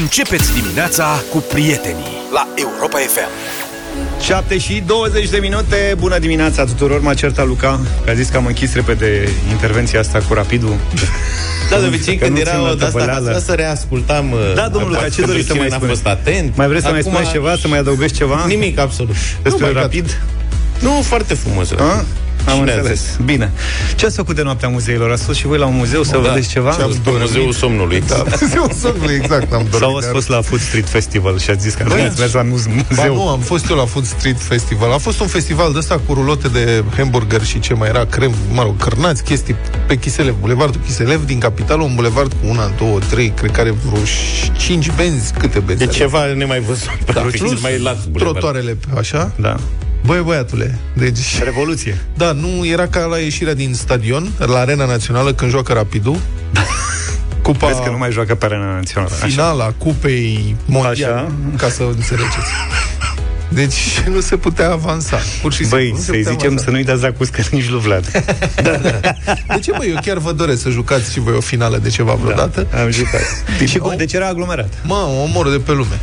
Începeți dimineața cu prietenii la Europa FM. 7 și 20 de minute Bună dimineața tuturor, m-a certat Luca Că a zis că am închis repede intervenția asta cu rapidul Da, de obicei, Că când nu era țin la de asta, tăbăleală. ca să reascultam uh, Da, domnul Luca, ce doriți să mai n-am spuneți? fost atent. Mai vreți să mai Acum, spuneți ceva, să mai adăugați ceva? Nimic, absolut. Despre Nu, mai rapid? Nu, foarte frumos. A? Am Cine a înțeles. zis? Bine. Ce ați făcut de noaptea muzeilor? Ați fost și voi la un muzeu să Da. vedeți ceva? Și am fost pe Muzeul Somnului. Da, muzeul somnului, exact, am dormit. Sau ați fost la Food Street Festival și ați zis că Băi, ați mers la muze- Ba muzeu? nu, am fost eu la Food Street Festival. A fost un festival de ăsta cu rulote de hamburger și ce mai era, crem, mă rog, cărnați, chestii pe Chiselev, Bulevardul Chiselev, din capitală, un bulevard cu una, două, trei, cred că are vreo cinci benzi, câte benzi E are? ceva nemai văzut. Da, Practic, plus mai lat bulevard. trotoarele, așa? Da. Băi, băiatule, deci... Revoluție. Da, nu era ca la ieșirea din stadion, la Arena Națională, când joacă Rapidul. Cupa Vezi că nu mai joacă pe arena națională. Așa. finala Cupei Mondiale, Așa. ca să înțelegeți. Deci nu se putea avansa. Pur și simplu. Băi, nu se să-i putea zicem avansa. să nu-i dați zacuscă nici lui Vlad. De ce, băi, eu chiar vă doresc să jucați și voi o finală de ceva vreodată? Da, am jucat. și cum, nou? deci era aglomerat. Mă, omor de pe lume.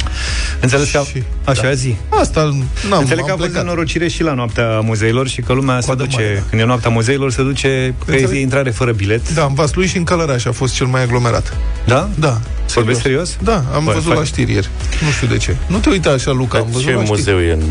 Înțeles că... Și- Așa da. zi. Asta, n-am, Înțeleg că am a fost plecat. nenorocire și la noaptea muzeilor și că lumea se Coadă duce, mare, da. când e noaptea muzeilor, se duce, că Înțeleg. e intrare fără bilet. Da, în Vaslui și în Călăraș a fost cel mai aglomerat. Da? Da. Vorbesc serios? Da, am Băi, văzut fac- la știri ieri. Nu știu de ce. Nu te uita așa, Luca, am Dar văzut Ce la știri. muzeu e în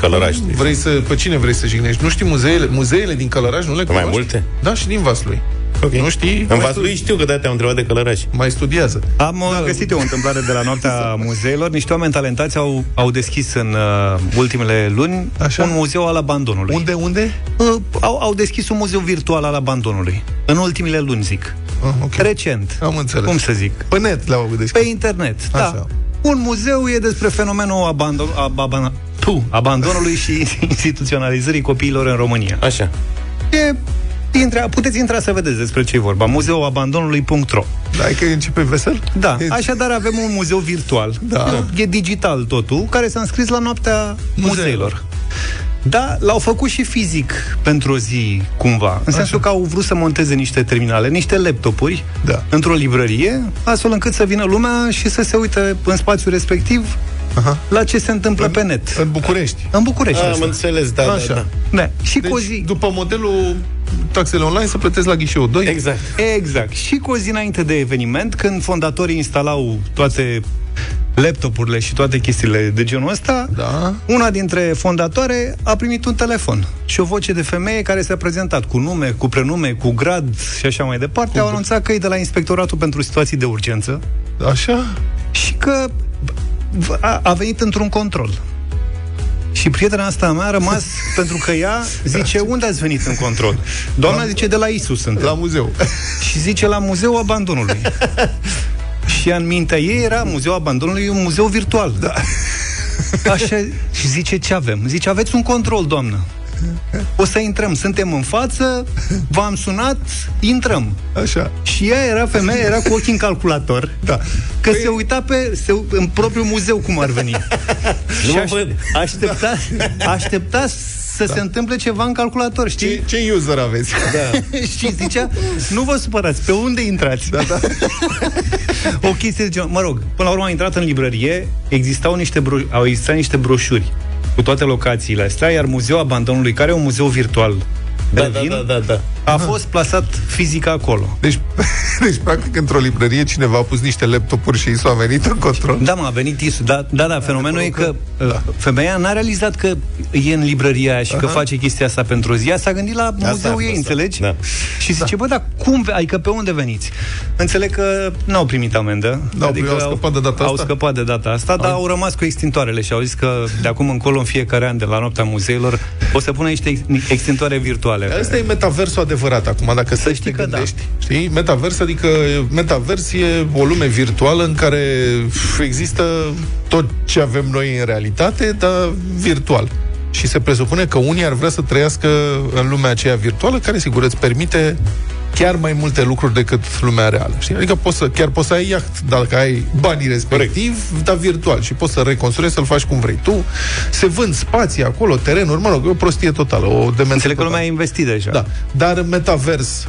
Călăraș? Vrei să, pe cine vrei să jignești? Nu știi muzeele, muzeele din Călăraș, nu le Mai cunoști? multe? Da, și din Vaslui. Okay. Nu știi? În Mai Vaslui știu că de te-am întrebat de Călăraș. Mai studiază. Am da, găsit eu o întâmplare de la noaptea muzeilor. Niște oameni talentați au, au deschis în uh, ultimele luni Așa. un muzeu al abandonului. Unde, unde? Uh, au, au deschis un muzeu virtual al abandonului. În ultimele luni, zic. Ah, ok. Recent. Am înțeles. Cum să zic? Pe net le-au deschis. Pe internet, da. Așa. Un muzeu e despre fenomenul abandon, ab, ab, tu, abandonului și instituționalizării copiilor în România. Așa. E, intra, puteți intra să vedeți despre ce e vorba. Muzeuabandonului.ro Da, că începe vesel? Da, E- așadar avem un muzeu virtual. Da. E digital totul, care s-a înscris la noaptea Muzeelor. muzeilor. Da, l-au făcut și fizic pentru o zi, cumva. În sensul că au vrut să monteze niște terminale, niște laptopuri Da. într-o librărie, astfel încât să vină lumea și să se uite în spațiul respectiv Aha. la ce se întâmplă pe net. În București. În București. Am asta. înțeles, da, Așa. da, da. Da. Și Deci, cu o zi... după modelul taxele online, să plătesc la ghișeul 2. Exact. Exact. Și cu o zi înainte de eveniment, când fondatorii instalau toate laptopurile și toate chestiile de genul ăsta, Da. una dintre fondatoare a primit un telefon și o voce de femeie care s-a prezentat cu nume, cu prenume, cu grad și așa mai departe. Au anunțat că e de la Inspectoratul pentru Situații de Urgență Așa? și că a, a venit într-un control. Și prietena asta a mea a rămas pentru că ea zice, unde ați venit în control? Doamna zice, de la ISUS sunt. La muzeu. Și zice, la Muzeul Abandonului. și ea, în mintea ei era Muzeul Abandonului un muzeu virtual. Da. Așa, și zice, ce avem? Zice, aveți un control, doamnă. O să intrăm, suntem în față, v-am sunat, intrăm. Așa. Și ea era femeie, era cu ochii în calculator. Da. Că se uita pe, se, în propriul muzeu cum ar veni. Nu și mă aș, văd. aștepta, aștepta să da. se întâmple ceva în calculator, știi? Ce, ce user aveți? Da. și zicea, nu vă supărați, pe unde intrați? Da, da. o chestie de genul. Mă rog, până la urmă am intrat în librărie, existau niște bro- au existat niște broșuri cu toate locațiile astea, iar Muzeul Abandonului, care e un muzeu virtual, Da, da, revin, da, da, da. A fost plasat fizic acolo. Deci, deci, practic, într-o librărie cineva a pus niște laptopuri și i s-a venit în control. Da, mă, a venit Isu. Da, da, da fenomenul e că da. femeia n-a realizat că e în librăria aia și că face chestia asta pentru o zi. Ea s-a gândit la a muzeul fost, ei, da. înțelegi? Da. Și zice, bă, dar cum, ve- adică pe unde veniți? Înțeleg că n-au primit amendă. N-au primit, au scăpat de data Au asta? scăpat de data asta, dar au rămas cu extintoarele și au zis că de acum încolo, în fiecare an, de la noaptea muzeilor, o să pună niște ex- extintoare virtuale. Asta e metaversul adevărat acum, dacă să știi știi că că da. gândești. Știi? Metavers, adică metavers e o lume virtuală în care există tot ce avem noi în realitate, dar virtual. Și se presupune că unii ar vrea să trăiască în lumea aceea virtuală, care sigur îți permite chiar mai multe lucruri decât lumea reală. Știi? Adică poți să, chiar poți să ai iaht dacă ai banii respectiv, dar virtual. Și poți să reconstruiești, să-l faci cum vrei tu. Se vând spații acolo, terenuri, mă rog, e o prostie totală, o demență Înțeleg că totală. lumea a investit deja. Da, dar în metavers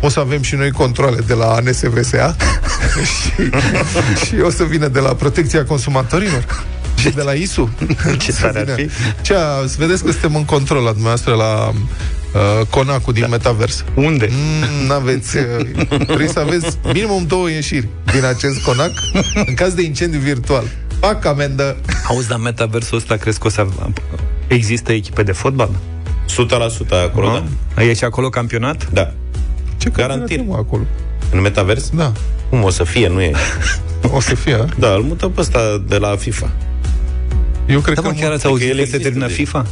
o să avem și noi controle de la NSVSA și, și o să vină de la Protecția Consumatorilor și de la ISU. Ce tare ar fi. Ce, să vedeți că suntem în control la dumneavoastră la uh, Conacul din da. Metavers. Unde? Mm, n-aveți, uh, trebuie să aveți minimum două ieșiri din acest conac în caz de incendiu virtual. Fac amendă. Auzi, dar metaversul ăsta crezi că o să există echipe de fotbal? 100% acolo, da. E și acolo campionat? Da. Ce Garantir. campionat e, mă, acolo? În metavers? Da. Cum o să fie, nu e? O să fie, a? Da, îl mutăm pe ăsta de la FIFA. Eu cred Da, că... mă, chiar ați Adică auzit el că se există termină deja. FIFA?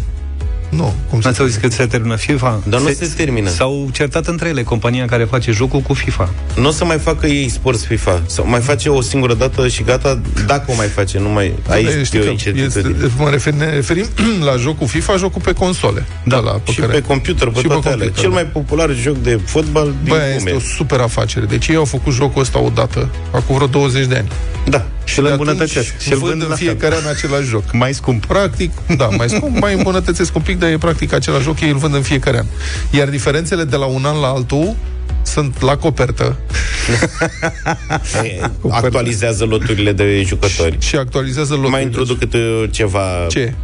Nu, cum să N-ați auzit că se termină FIFA? Dar nu se termină. S-au certat între ele, compania care face jocul cu FIFA. Nu o să mai facă ei sports FIFA. Sau mai face o singură dată și gata, dacă o mai face, nu mai... Aici Știi știu că eu incertitudine. este, mă refer, ne referim la jocul FIFA, jocul pe console. Da, la, pe Și care... pe computer, pe Și pe toate alea. computer, Cel da. mai popular joc de fotbal din Bă, lume. este o super afacere. Deci ei au făcut jocul ăsta odată, acum vreo 20 de ani. Da. Și îl de îmbunătățesc. atunci Și îl vând vând în la fel. fiecare an același joc. Mai scump. Practic, da, mai scump, mai îmbunătățesc un pic, dar e practic același joc, ei îl vând în fiecare an. Iar diferențele de la un an la altul sunt la copertă E, Actualizează loturile de jucători. și actualizează loturile. Mai introduc câte ceva... Ce?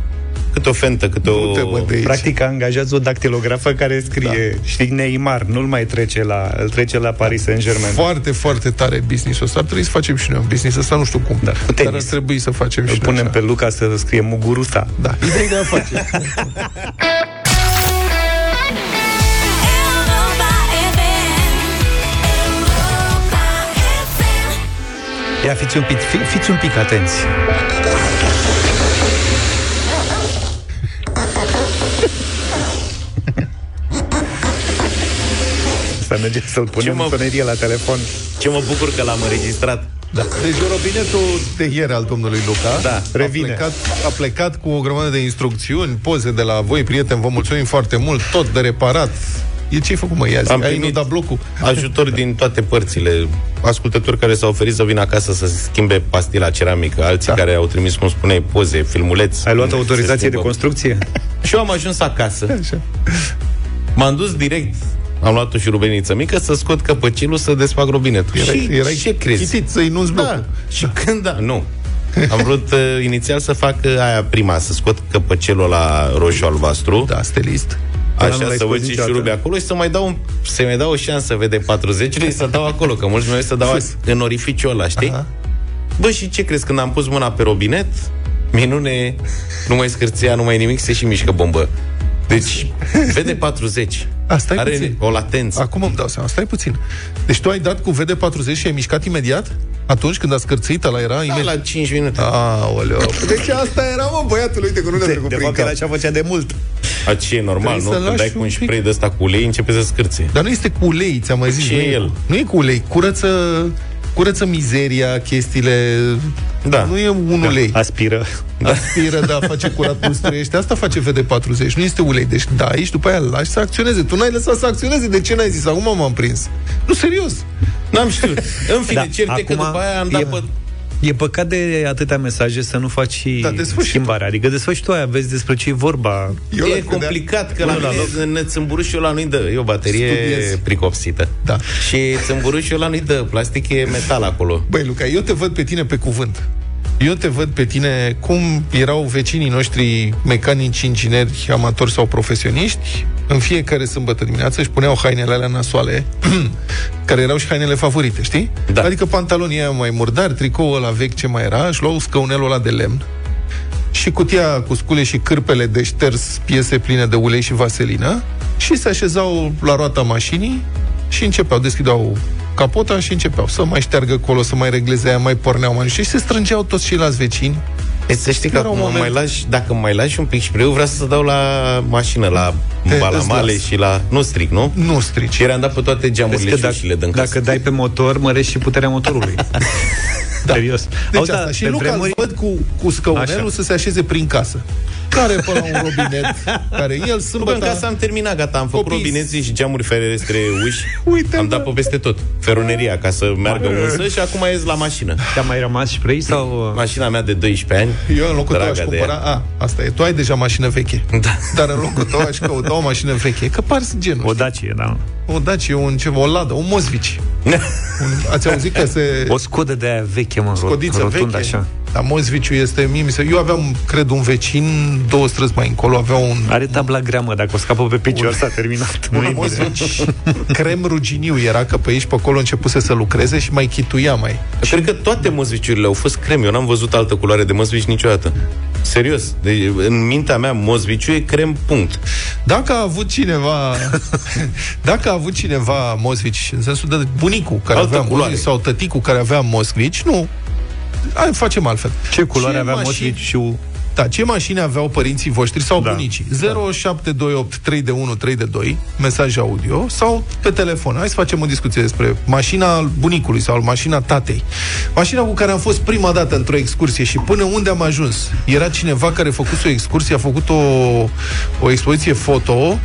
Câte o fentă, câte o... Du-te, bă, de aici. Practic angajează o dactilografă care scrie, da. știi, Neymar, nu-l mai trece la, îl trece la Paris Saint-Germain. Foarte, foarte tare business-ul ăsta. Ar trebui să facem și noi un business ăsta, nu știu cum. Da. Dar Tenis. ar trebui să facem și Îl noi punem așa. pe Luca să scrie Mugurusa. Da, idei de afaceri. Europa FM. Europa FM. Ia, fiți un pic, fi, fiți un pic atenți. Să mergem să-l punem Ce mă- în sonerie la telefon. Ce mă bucur că l-am înregistrat. Da. Deci robinetul de ieri al domnului Luca Da, revine. A plecat, a plecat cu o grămadă de instrucțiuni, poze de la voi, prieteni, vă mulțumim foarte mult, tot de reparat. E ce ai făcut, mă, ia zi? Am Ai primit- nu dat blocul? Ajutor din toate părțile. Ascultători care s-au oferit să vină acasă să schimbe pastila ceramică, alții Da. care au trimis, cum spuneai, poze, filmuleți. Ai luat Se autorizație de schimbă. construcție? Și eu am ajuns acasă. Așa. M-am dus direct am luat o șurubeniță mică să scot căpăcilul să desfac robinetul. Erai, și erai ce crezi? chitit să inunzi blocul. Da. Și când da, nu. Am vrut uh, inițial să fac uh, aia prima, să scot căpăcelul la roșu-albastru. Da, stelist. Până nu Așa l-ai să scos văd și niciodată. șurubi acolo și să mai dau un, să mai dau o șansă vede 40 să dau acolo, că mulți mai să dau Sus. în orificiul ăla, știi? Aha. Bă, și ce crezi? Când am pus mâna pe robinet, minune, nu mai scârția, nu mai nimic, se și mișcă bombă. Deci, vede 40. A, stai Are puțin. o latență. Acum îmi dau seama, stai puțin. Deci tu ai dat cu VD40 și ai mișcat imediat? Atunci când a scârțit, ăla era Da, imediat? la 5 minute. Aoleu. Deci asta era, mă, băiatul, uite că nu ne-a De, trecut de prin fapt, cap. el așa făcea de mult. A, ce e normal, Trebuie nu? să Când dai lași cu un un pic. spray de ăsta cu ulei, începe să scârție. Dar nu este cu ulei, ți-am mai zis. Ce nu e el? Nu e cu ulei, curăță, curăță mizeria, chestiile... Da. Nu e un ulei. Aspiră. Aspiră, da, face curat, mustrăiește. Asta face VD40, nu este ulei. Deci da, aici după aia îl lași să acționeze. Tu n-ai lăsat să acționeze, de ce n-ai zis? Acum m-am prins. Nu, serios. N-am știut. În fine, Da, cert e că acum după aia am dat e- pe... E păcat de atâtea mesaje să nu faci și Da, desfăși și schimbarea. Adică desfăși tu aia, vezi despre ce e vorba. Eu la e cât de- complicat, că la Până la mine în țâmburușul ăla nu-i dă. E o baterie Studiez. pricopsită. Da. Și țâmburușul ăla nu-i dă. Plastic e metal acolo. Băi, Luca, eu te văd pe tine pe cuvânt. Eu te văd pe tine cum erau vecinii noștri mecanici, ingineri, amatori sau profesioniști. În fiecare sâmbătă dimineață își puneau hainele alea nasoale, care erau și hainele favorite, știi? Da. Adică pantalonii aia mai murdari, tricoul ăla vechi ce mai era, își luau scăunelul ăla de lemn și cutia cu scule și cârpele de șters piese pline de ulei și vaselină și se așezau la roata mașinii și începeau, deschideau capota și începeau să mai șteargă acolo, să mai regleze aia, mai porneau mai nu știu, și se strângeau toți ceilalți vecini. E, să știi că Era un acum moment- mai lași, dacă mai lași un pic și eu vreau să dau la mașină, la Te- balamale îți las. și la... Nu stric, nu? Nu strici. Și am dat pe toate Vezi geamurile că și dacă, ușile din casă. dacă dai pe motor, mărești și puterea motorului. da. Serios. Deci Auzi, asta. da, și pe Luca vremuri- îl văd cu, cu scăunelul Așa. să se așeze prin casă. Care pe la un robinet, care el Bă, în sâmbătă... casă am terminat, gata, am făcut Copii- robineții și geamuri ferestre, uși. Uite, am bă. dat pe peste tot. Feroneria, ca să meargă unsă și acum ies la mașină. Te-a mai rămas și vrei sau... Mașina mea de 12 ani. Eu în locul tău aș Draga de cumpăra... A, asta e, tu ai deja mașină veche. Da. Dar în locul tău aș căuta o mașină veche. Că pari genul. O Dacie, da. O Dacia, un ceva, o Lada, un Mosvici. Un, ați auzit că se... O scodă de aia veche, mă, scodiță rotund veche. așa. Dar Mosviciu este... Mie, mi se, eu aveam, cred, un vecin, două străzi mai încolo, avea un... Are tabla grea, mă, dacă o scapă pe picior, s-a terminat. Nu un e bine. Mosvici crem ruginiu era, că pe aici, pe acolo începuse să lucreze și mai chituia mai. Cred că toate mozviciurile au fost crem. Eu n-am văzut altă culoare de mozvici niciodată. Serios. De, în mintea mea, mozviciu e crem, punct. Dacă a avut cineva Dacă a avut cineva Mosvici În sensul de bunicul care Altă avea culoare. Mosvici Sau tăticul care avea Mosvici Nu Hai, facem altfel. Ce culoare Ce avea mașini- Mosviciu? Da, ce mașini aveau părinții voștri sau Da. bunicii? 0728 3 de 1 3 de 2 mesaj audio sau pe telefon. Hai să facem o discuție despre mașina bunicului sau mașina tatei. Mașina cu care am fost prima dată într-o excursie și până unde am ajuns. Era cineva care a făcut o excursie, a făcut o, o expoziție foto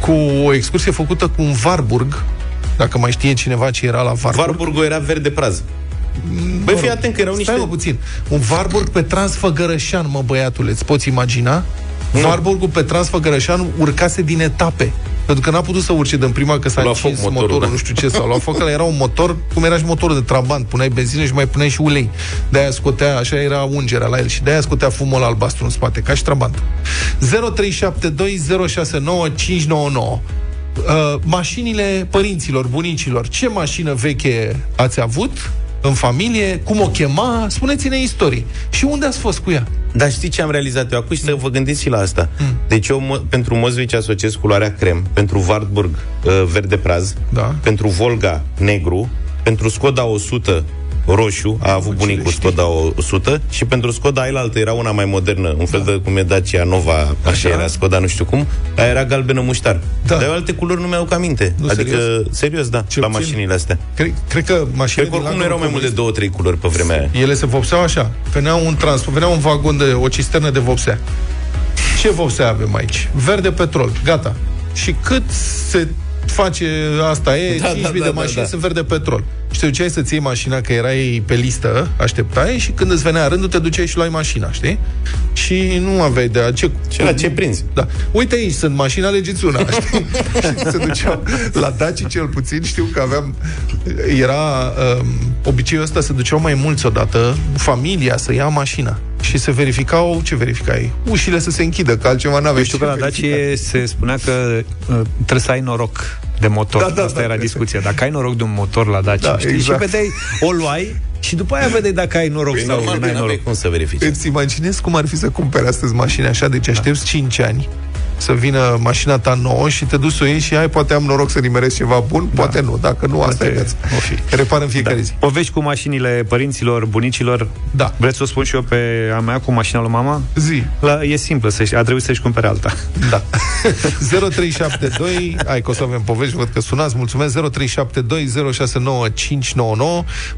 cu o excursie făcută cu un Warburg, dacă mai știe cineva ce era la Warburg. Varburgo era verde praz. Băi, fii atent că erau niște... Stai mă puțin. Un Warburg pe Transfăgărășan, mă băiatule, îți poți imagina? Warburgul pe Transfăgărășan urcase din etape. Pentru că n-a putut să urce din prima că s-a Lua foc încins motorul, motorul, da. nu știu ce s-a luat foc, ăla era un motor, cum era și motorul de trabant, puneai benzină și mai puneai și ulei. De-aia scotea, așa era ungerea la el și de-aia scotea fumul albastru în spate, ca și trabantul. 0372069599 Uh, mașinile părinților, bunicilor, ce mașină veche ați avut în familie, cum o chema, spuneți-ne istorii. Și unde ați fost cu ea? Dar știi ce am realizat eu acum și să vă gândiți și la asta. Deci eu mo- pentru Mozvici asociez culoarea crem, pentru Wartburg uh, verde praz, Da. pentru Volga negru, pentru Skoda 100 roșu, a avut ce le bunicul știi? Skoda 100 și pentru Skoda ailaltă era una mai modernă, un fel de cum e Dacia Nova, așa, era Skoda, nu știu cum, aia era galbenă muștar. Da. Dar eu alte culori nu mi-au aminte. Nu, adică, serios? serios, da, Cel la puțin- mașinile astea. Cred, cred că mașinile Cred că oricum din nu erau mai Lacul mult de două, trei culori pe vremea aia. Ele se vopseau așa. Venea un trans, venea un vagon de o cisternă de vopsea. Ce vopsea avem aici? Verde petrol. Gata. Și cât se face asta e, Da, 5.000 da, de da, mașini da, da. sunt verde petrol. Și te duceai să-ți iei mașina, că erai pe listă, așteptai și când îți venea rândul, te duceai și luai mașina, știi? Și nu aveai de ce... Și la ce prinzi? Da. Uite aici, sunt mașini, alegeți una. știi? și se duceau la Daci cel puțin, știu că aveam... Era um, obiceiul ăsta, se duceau mai mulți odată, familia să ia mașina. Și se verificau, ce verificai? Ușile să se închidă, că altceva n-aveai Eu știu că ce la verifica. Dacie se spunea că uh, trebuie să ai noroc de motor. Da, da, Asta da, era da. discuția. Dacă ai noroc de un motor la Dacia, Da, știi? exact. Și vedeai, o luai și după aia vedeai dacă ai noroc Păi sau normal nu că ai n-aveai noroc. cum să verifici. Îți imaginezi cum ar fi să cumperi astăzi mașini așa, deci aștepți 5 ani să vină mașina ta nouă și te duci să o iei și ai, poate am noroc să nimeresc ceva bun, poate nu, dacă nu, asta e Poate viața. o fi. Repar în fiecare zi. Povești cu mașinile părinților, bunicilor. Da. Vreți să o spun și eu pe a mea cu mașina lui mama? Zi. La, e simplă, să a trebuit să-și cumpere alta. Da. 0372, hai că o să avem povești, văd că sunați, mulțumesc, 0372069599,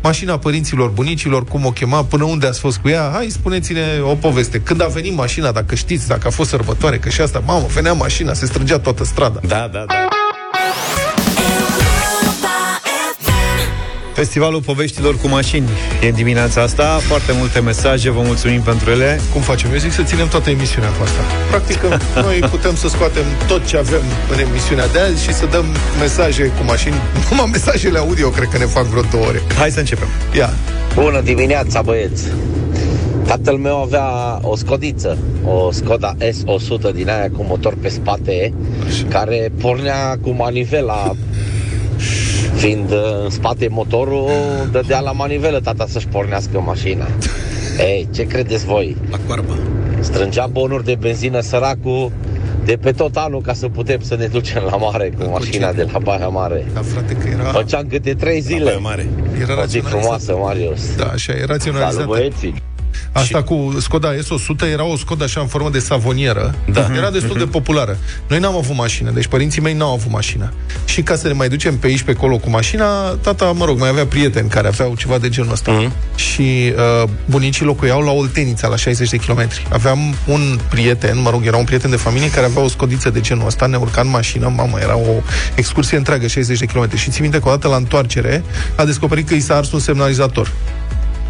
mașina părinților, bunicilor, cum o chema, până unde ați fost cu ea, hai, spuneți-ne o poveste. Când a venit mașina, dacă știți, dacă a fost sărbătoare, că și asta, mamă, venea mașina, se strângea toată strada. Da, da, da. Europa FM. Festivalul poveștilor cu mașini e dimineața asta, foarte multe mesaje, vă mulțumim pentru ele. Cum facem? Eu zic să ținem toată emisiunea cu asta. Practic, noi putem să scoatem tot ce avem în emisiunea de azi și să dăm mesaje cu mașini. Numai mesajele audio cred că ne fac vreo două ore. Hai să începem. Ia, Bună dimineața, băieți! Tatăl meu avea o scodiță, o Skoda S100 din aia cu motor pe spate, care pornea cu manivela. Fiind uh, în spate motorul, dădea la manivelă tata să-și pornească mașina. Ei, ce credeți voi? La coarbă. Strângea bonuri de benzină săracul de pe tot anul ca să putem să ne ducem la mare cu mașina de la Baia Mare. da, frate, că era, Făceam câte trei Baia zile. Mare. era O zi raționalizat. frumoasă, Marius. Da, așa, e Salut, raționalizată. băieții! Asta cu Skoda S100 era o Skoda așa în formă de savonieră. Da. Era destul de populară. Noi n-am avut mașină, deci părinții mei n-au avut mașină. Și ca să ne mai ducem pe aici, pe acolo cu mașina, tata, mă rog, mai avea prieteni care aveau ceva de genul ăsta. Mhm. Și uh, bunicii locuiau la Oltenița, la 60 de kilometri. Aveam un prieten, mă rog, era un prieten de familie care avea o scodiță de genul ăsta, ne urca în mașină, mamă, era o excursie întreagă, 60 de kilometri. Și ții minte că odată la întoarcere a descoperit că i s-a ars un semnalizator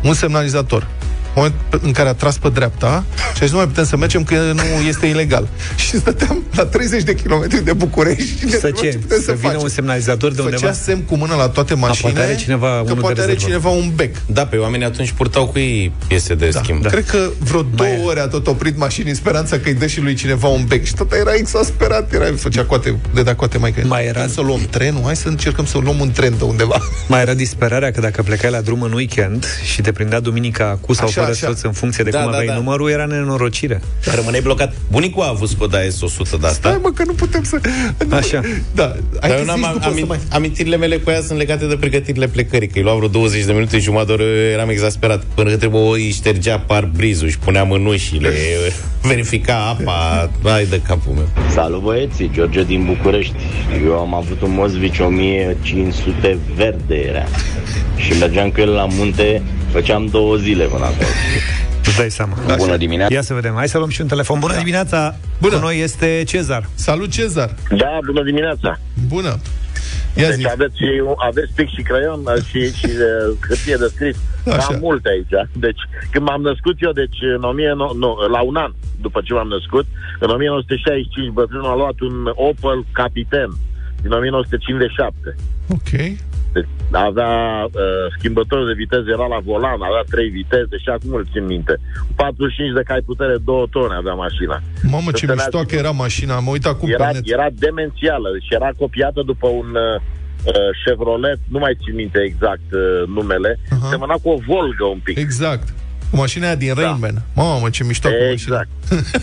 un semnalizator moment în care a tras pe dreapta și a zis, nu mai putem să mergem că nu este ilegal. Și stăteam la 30 de kilometri de București și ne Să întrebam ce? ce putem Să să, vină facem. un semnalizator de undeva? Făcea semn cu mână la toate mașinile poate are cineva că unul de poate are rezervă. cineva un bec. Da, pe oamenii atunci purtau cu ei piese de Da. schimb. Da. Cred că vreo două Mai- ore a tot oprit mașini în speranța că îi dă și lui cineva un bec. Și tot era exasperat, era, făcea coate, de da coate mai că Mai era- Putem să luăm trenul, hai să încercăm să luăm un tren de undeva. Mai era disperarea că dacă plecai la drum în weekend și te prindea duminica cu sau Așa, fără așa. soț în funcție de Da, cum da, aveai da. numărul, era nenorocire. Rămâneai blocat. Bunicul a avut Skoda S100 de asta. Hai mă, că nu putem să... Așa. Da, hai Dar că eu n-am zici după amint, să mai... amintirile mele cu ea sunt legate de pregătirile plecării, că îi luam vreo 20 de minute, jumătate de oră, eram exasperat. Până că trebuie își ștergea parbrizul, și punea mânușile, verifica apa, hai de capul meu. Salut băieții, George din București. Eu am avut un Mosvici 1500 verde era. Și mergeam cu el la munte, făceam două zile până acolo. Îți dai seama. Bună dimineața! Ia să vedem. Hai să luăm și un telefon. Bună dimineața! Bună. Cu noi este Cezar. Salut, Cezar! Da, bună dimineața! Bună! Ia zi. Deci aveți, și, aveți pic și creion uh, și, și uh, hârtie de scris. Așa. Am multe aici. Deci, când m-am născut eu, deci în 1000, nu, nu, la un an după ce m-am născut, în 1965, bătrânul a luat un Opel Capitan din 1957. Ok. Deci avea uh, schimbător de viteză, era la volan, avea trei viteze și acum îl țin minte. 45 de cai putere, două tone avea mașina. Mamă, ce Să te mișto las- că era mașina. Am uitat acum Era, pe net. era demențială și era copiată după un uh, uh, Chevrolet, nu mai țin minte exact uh, numele, Aha. uh-huh. semăna cu o Volga un pic. Exact. Cu mașina aia din Rain Man. Mamă, ce mișto cu mașina. Exact.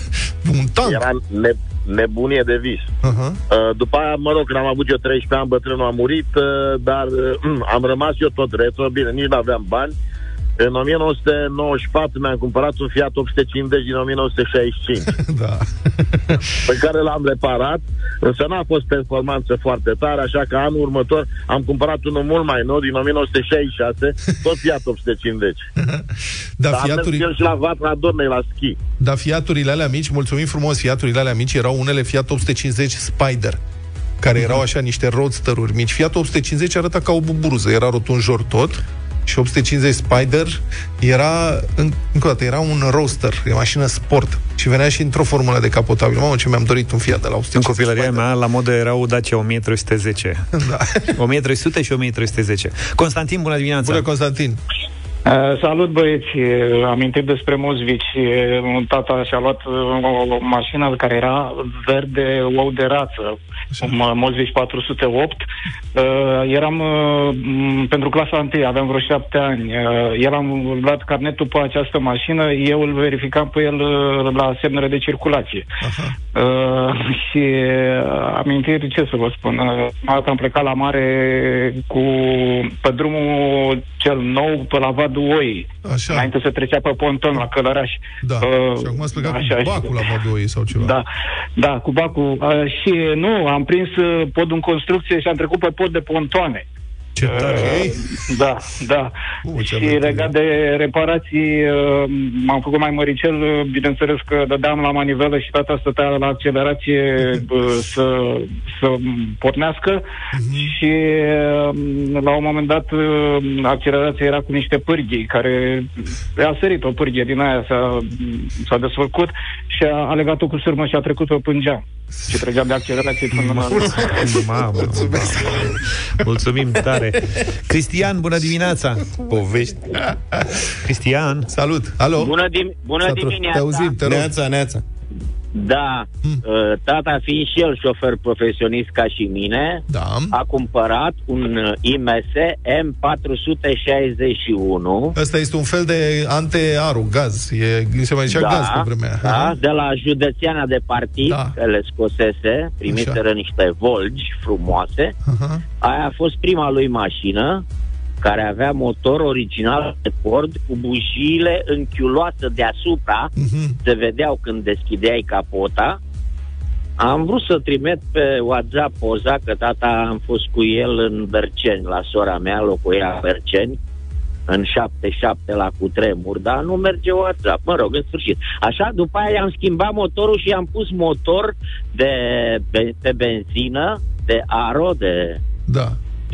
Un tank. Era ne, nebunie de vis. Aha. Uh, după aia, mă rog, când am avut eu 13 ani, bătrânul a murit, uh, dar uh, am rămas eu tot retro, bine, nici nu aveam bani. În 1994 mi-am cumpărat un Fiat 850 din 1965, Da. pe care l-am reparat, însă n-a fost performanță foarte tare, așa că anul următor am cumpărat unul mult mai nou, din 1966, tot Fiat 850. Da, Dar am mers fiaturi, el și la Vatra Dornei la schi. da, fiaturile alea mici, mulțumim frumos, fiaturile alea mici erau unele Fiat 850 Spider care erau așa niște roadster-uri mici. Fiat 850 arăta ca o buburuză, era rotunjor tot și 850 Spider era, în, încă o dată, era un roadster, e mașină sport și venea și într-o formulă de capotabil. Mamă, ce mi-am dorit un Fiat de la 850 În copilăria Spider. mea, la modă erau Dacia 1310. Da. 1300 și 1310. Constantin, bună dimineața! Bună, Constantin! Uh, salut băieți, Uh, amintit despre Mozvici. Uh, Un tata și-a luat uh, o, o mașină care era verde ou de rață, un uh, Mozvici 408. Uh, eram uh, m, pentru clasa 1, aveam vreo șapte ani. Uh, el am luat carnetul pe această mașină, eu îl verificam pe el uh, la semnele de circulație. Aha. Uh, și uh, amintiri, ce să vă spun, uh, dată am plecat la mare cu, pe drumul cel nou, pe la Vadul Oi, Așa. înainte să trecea pe ponton la Călăraș. Da. Uh, și acum ați plecat așa, cu și- bacul la Vadoi sau ceva. Da, da, cu bacul. Uh, și nu, am prins uh, podul în construcție și am trecut pe pod de pontoane. Ce tare! Uh, da, da. Uh, ce și aventură. legat de reparații, uh, m-am făcut mai măricel, uh, bineînțeles că dădeam la manivelă și tata stătea la accelerație uh, să, să pornească Mhm. și uh, la un moment dat uh, accelerația era cu niște pârghii care a sărit o pârghie din aia, s-a, s-a desfăcut și a, a legat-o cu sârmă și a trecut-o până geam. Și trăgeam de accelerație până la... Mamă, Mulțumesc. mulțumim tare! Cristian, bună dimineața! Povești. Cristian! Salut! Alo! Bună, dim- bună S-a tro- dimineața! Te auzim, te rog. Neața, neața. Da, Hmm. uh, tata fiind și el șofer profesionist ca și mine, Da. a cumpărat un uh, IMS M461. Ăsta este un fel de antearu, gaz. E, se mai zicea gaz pe vremea. aia. da, de la județeana de partid, Da. da. le scosese, primiseră Așa. niște volgi frumoase. Aha. Aia a fost prima lui mașină, care avea motor original de Ford cu bujiile închiuloase deasupra, Mhm. se vedeau când deschideai capota. Am vrut să trimit pe WhatsApp poza că tata am fost cu el în Berceni, la sora mea, locuia în Berceni, în 77 la cutremur, dar nu merge WhatsApp. Mă rog, în sfârșit. Așa, după aia i-am schimbat motorul și i-am pus motor de, be- pe benzină, de aro, de Da.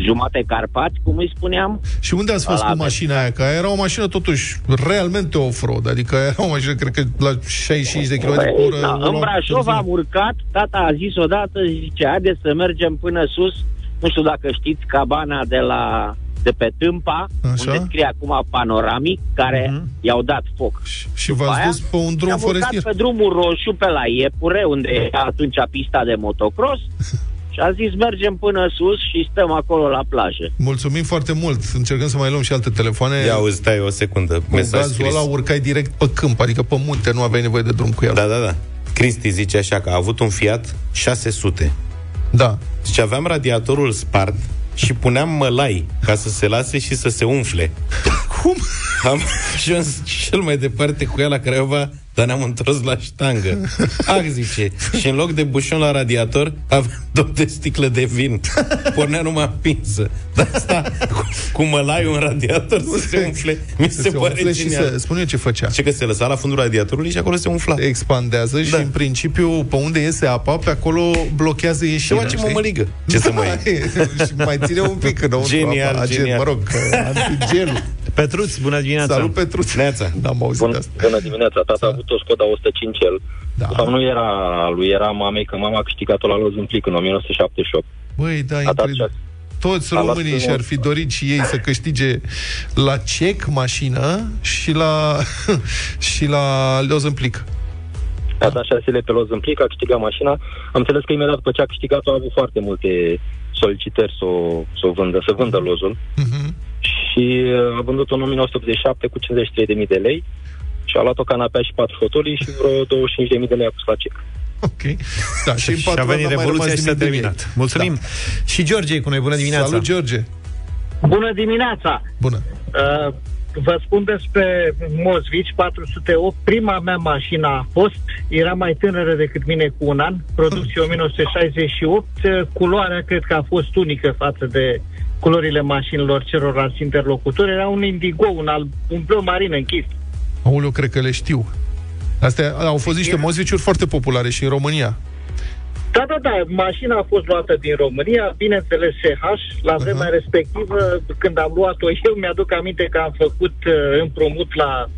Jumate Carpați, cum îi spuneam. Și unde ați fost Ăla cu mașina aia? Că era o mașină totuși realmente off-road, adică era o mașină, cred că la 65 de km pe Păi, oră. da, o în luam Brașov pe am urcat, tata a zis odată, zice, haideți să mergem până sus, nu știu dacă știți cabana de la de pe Tâmpa, Așa. unde scrie acum panoramic, care Mhm. i-au dat foc. Și v-ați aia dus pe un drum am urcat forestier. pe drumul roșu pe la Iepure, unde era atunci pista de motocross, și a zis mergem până sus și stăm acolo la plajă. Mulțumim foarte mult. Încercăm să mai luăm și alte telefoane. Ia auzi, stai o secundă. Cu Mesaj gazul scris. ăla urcai direct pe câmp, adică pe munte, nu aveai nevoie de drum cu el. Da, da, da. Cristi zice așa că a avut un Fiat 600. Da. Zice, aveam radiatorul spart și puneam mălai ca să se lase și să se umfle. Cum? Am ajuns cel mai departe cu ea la Craiova, dar ne-am întors la ștangă. Ah, zice. Și în loc de bușon la radiator, aveam două de sticlă de vin. Pornea numai pinsă. Dar asta, cu, cu mălaiul în radiator să se umfle, mi se, se pare umfle și genial. se, spune ce făcea. Ce că se lăsa la fundul radiatorului și acolo se umfla. Expandează și Da. în principiu pe unde iese apa, pe acolo blochează Ce ieșirea. face știi? mămăligă? Ce să mai... și mai ține un pic înăuntru Genial, apa, agent, genial. mă rog, antigelul. Petruț, bună dimineața! Salut, Petruț. Neața. N-am auzit Bun, asta. bună dimineața, tata a avut o Skoda 105 el. Da. De fapt, nu era a lui, era a mamei, că mama a câștigat-o la Loz în plic în 1978. Băi, da, A dat incredibil. șase. Toți A luat românii primul- și-ar fi dorit și ei să câștige la cec mașină și la și la Leoz în plic. A dat șase lei pe Loz în plic, a câștigat mașina. Am înțeles că imediat după ce a câștigat-o a avut foarte multe solicitări să o, să o vândă, să vândă Lozul. Mhm. Și uh, a vândut-o în 1987 cu 53.000 de lei și a luat o canapea și patru fotolii și vreo 25.000 de lei a pus la cec. Ok. Da, și, în Și patru a venit ani n-a mai Revoluția rămas și s-a nimic de terminat. ei. Mulțumim! Și George e cu noi, bună Da. dimineața! Salut, George. Bună dimineața! Bună. Uh, vă spun despre Mozvici 408. Prima mea mașină a fost, era mai tânără decât mine cu un an, producție 1968. Uh, Culoarea cred că a fost unică față de culorile mașinilor celorlalți interlocutori. Era un indigo, un, alb, un bleu marin închis. Aoleu, cred că le știu. Astea au fost niște mozviciuri foarte populare și în România. Da, da, da, mașina a fost luată din România, bineînțeles SH, la vremea uh-huh. respectivă, când am luat-o eu, mi-aduc aminte că am făcut uh, împrumut la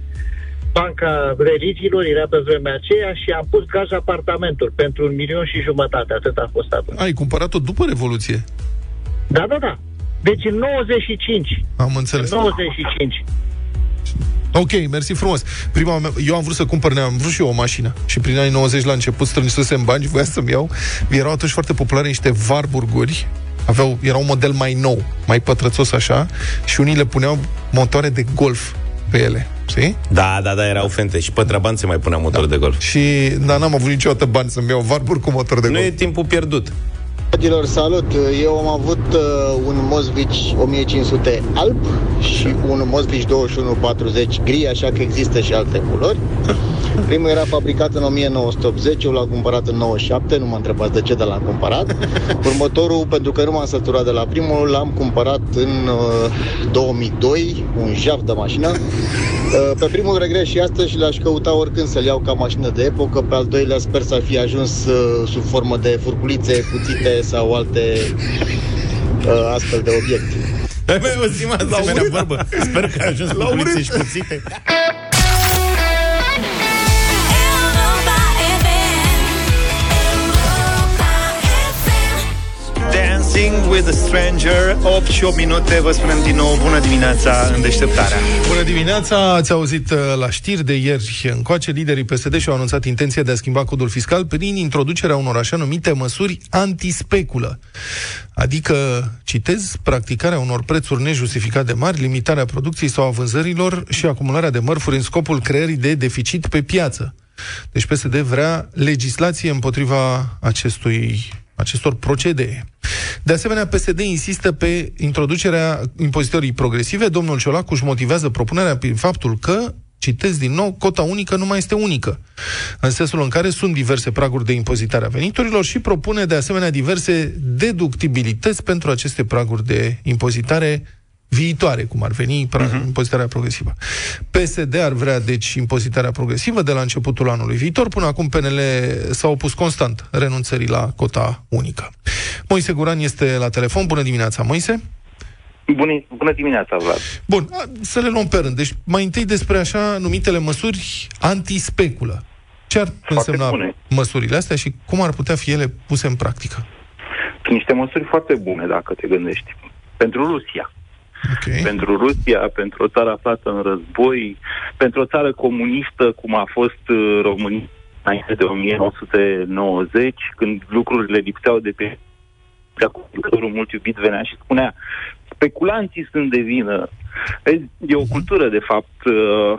Banca Religiilor, era pe vremea aceea, și am pus gaj apartamentul pentru un milion și jumătate, atât a fost atunci. Ai cumpărat-o după Revoluție. Da, da, da. Deci în 95. Am înțeles. În 95. Ok, mersi frumos. Prima mea, eu am vrut să cumpăr, am vrut și eu o mașină. Și prin anii 90 la început strânsesem bani și voiam să-mi iau. Erau atunci foarte populare niște Warburguri. Aveau, era un model mai nou, mai pătrățos așa, și unii le puneau motoare de golf pe ele. Știi? Da, da, da, erau fente. Și pe Trabant se mai punea motor de golf. Și da, n-am avut niciodată bani să-mi iau Warburg cu motor de Nu golf. e timpul pierdut. Dragilor, salut! Eu am avut uh, un Mosvici 1500 alb și un Mosvici 2140 gri, așa că există și alte culori. Primul era fabricat în 1980, eu l-am cumpărat în 97, nu mă întrebați de ce, dar l-am cumpărat. Următorul, pentru că nu m-am săturat de la primul, l-am cumpărat în uh, 2002, un jaf de mașină. Uh, pe primul regret și astăzi și l-aș căuta oricând să-l iau ca mașină de epocă, pe al doilea sper să fie ajuns uh, sub formă de furculițe, cuțite sau alte uh, astfel de obiecte. Ai mai auzit mă asemenea vorbă? Sper că a ajuns cu culițe și cuțite. Dancing with a Stranger 8 și 8 minute Vă spunem din nou bună dimineața în deșteptarea Bună dimineața! Ați auzit uh, la știri de ieri încoace, liderii PSD și-au anunțat intenția de a schimba codul fiscal prin introducerea unor așa numite măsuri antispeculă. Adică, citez, practicarea unor prețuri nejustificat de mari, limitarea producției sau a vânzărilor și acumularea de mărfuri în scopul creării de deficit pe piață. Deci PSD vrea legislație împotriva acestui acestor procedee. De asemenea, PSD insistă pe introducerea impozitării progresive. Domnul Ciolacu își motivează propunerea prin faptul că citesc din nou, cota unică nu mai este unică, în sensul în care sunt diverse praguri de impozitare a veniturilor și propune de asemenea diverse deductibilități pentru aceste praguri de impozitare viitoare, cum ar veni pra- uh-huh. impozitarea progresivă. PSD ar vrea, deci, impozitarea progresivă de la începutul anului viitor. Până acum PNL s-a opus constant renunțării la cota unică. Moise Guran este la telefon. Bună dimineața, Moise! Bună, bună dimineața, Vlad. Bun, a, să le luăm pe rând. Deci, mai întâi despre așa numitele măsuri antispeculă. Ce ar însemna bune. măsurile astea și cum ar putea fi ele puse în practică? Sunt niște măsuri foarte bune, dacă te gândești. Pentru Rusia. Okay. Pentru Rusia, pentru o țară aflată în război, pentru o țară comunistă, cum a fost uh, România înainte de 1990, când lucrurile lipseau de pe de conducătorul mult iubit venea și spunea speculanții sunt de vină. Vezi, E o cultură, de fapt, uh,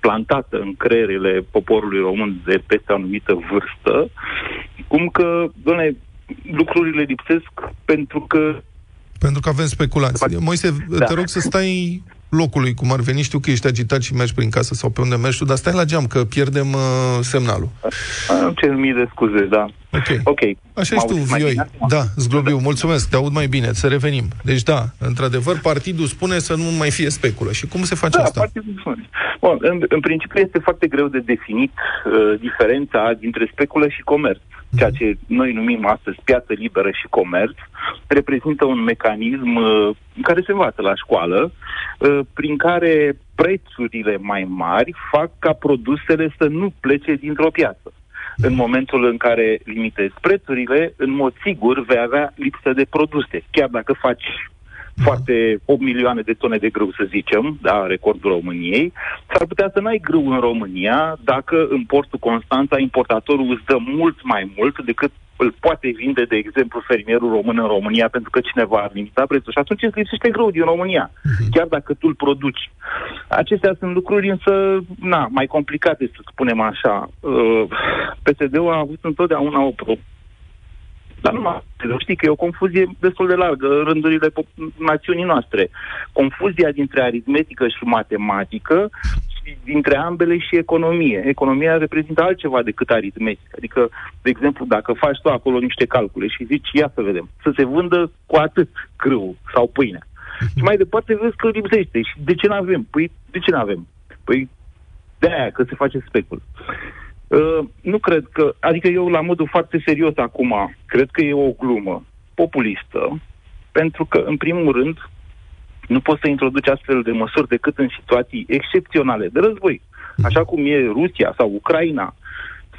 plantată în creierile poporului român de peste o anumită vârstă, cum că, doamne, lucrurile lipsesc pentru că Pentru că avem speculații. Moise, Da. te rog să stai locului, cum ar veni. Știu că ești agitat și mergi prin casă sau pe unde mergi tu, dar stai la geam, că pierdem uh, semnalul. Am cer mii de scuze, da. Ok. Ok. Așa Mă ești tu, auziți mai Vioi. bine acum? Da, Zglobiu, mulțumesc, te aud mai bine, să revenim. Deci da, într-adevăr, partidul spune să nu mai fie speculă. Și cum se face Da, asta? partidul spune. Bun, în, în principiu este foarte greu de definit uh, diferența dintre speculă și comerț. Ceea ce noi numim astăzi piață liberă și comerț reprezintă un mecanism uh, care se învață la școală, uh, prin care prețurile mai mari fac ca produsele să nu plece dintr-o piață. În momentul în care limitezi prețurile, în mod sigur vei avea lipsă de produse. Chiar dacă faci foarte 8 milioane de tone de grâu, să zicem, da, recordul României, s-ar putea să n-ai grâu în România dacă în portul Constanța importatorul îți dă mult mai mult decât îl poate vinde, de exemplu, fermierul român în România pentru că cineva ar limita prețul. Și atunci îți lipsește grâu din România, chiar dacă tu îl produci. Acestea sunt lucruri însă, na, mai complicate, să spunem așa. Uh, PSD-ul a avut întotdeauna o pro- dar nu mă știi că e o confuzie destul de largă în rândurile pop- națiunii noastre. Confuzia dintre aritmetică și matematică și dintre ambele și economie. Economia reprezintă altceva decât aritmetică. Adică, de exemplu, dacă faci tu acolo niște calcule și zici, ia să vedem, să se vândă cu atât grâu sau pâine. Și mai departe vezi că lipsește. Și de ce nu avem? Păi, de ce nu avem? Păi, de aia, că se face specul. Uh, nu cred că, adică eu la modul foarte serios acum, cred că e o glumă populistă, pentru că, în primul rând, nu poți să introduci astfel de măsuri decât în situații excepționale de război, așa cum e Rusia sau Ucraina,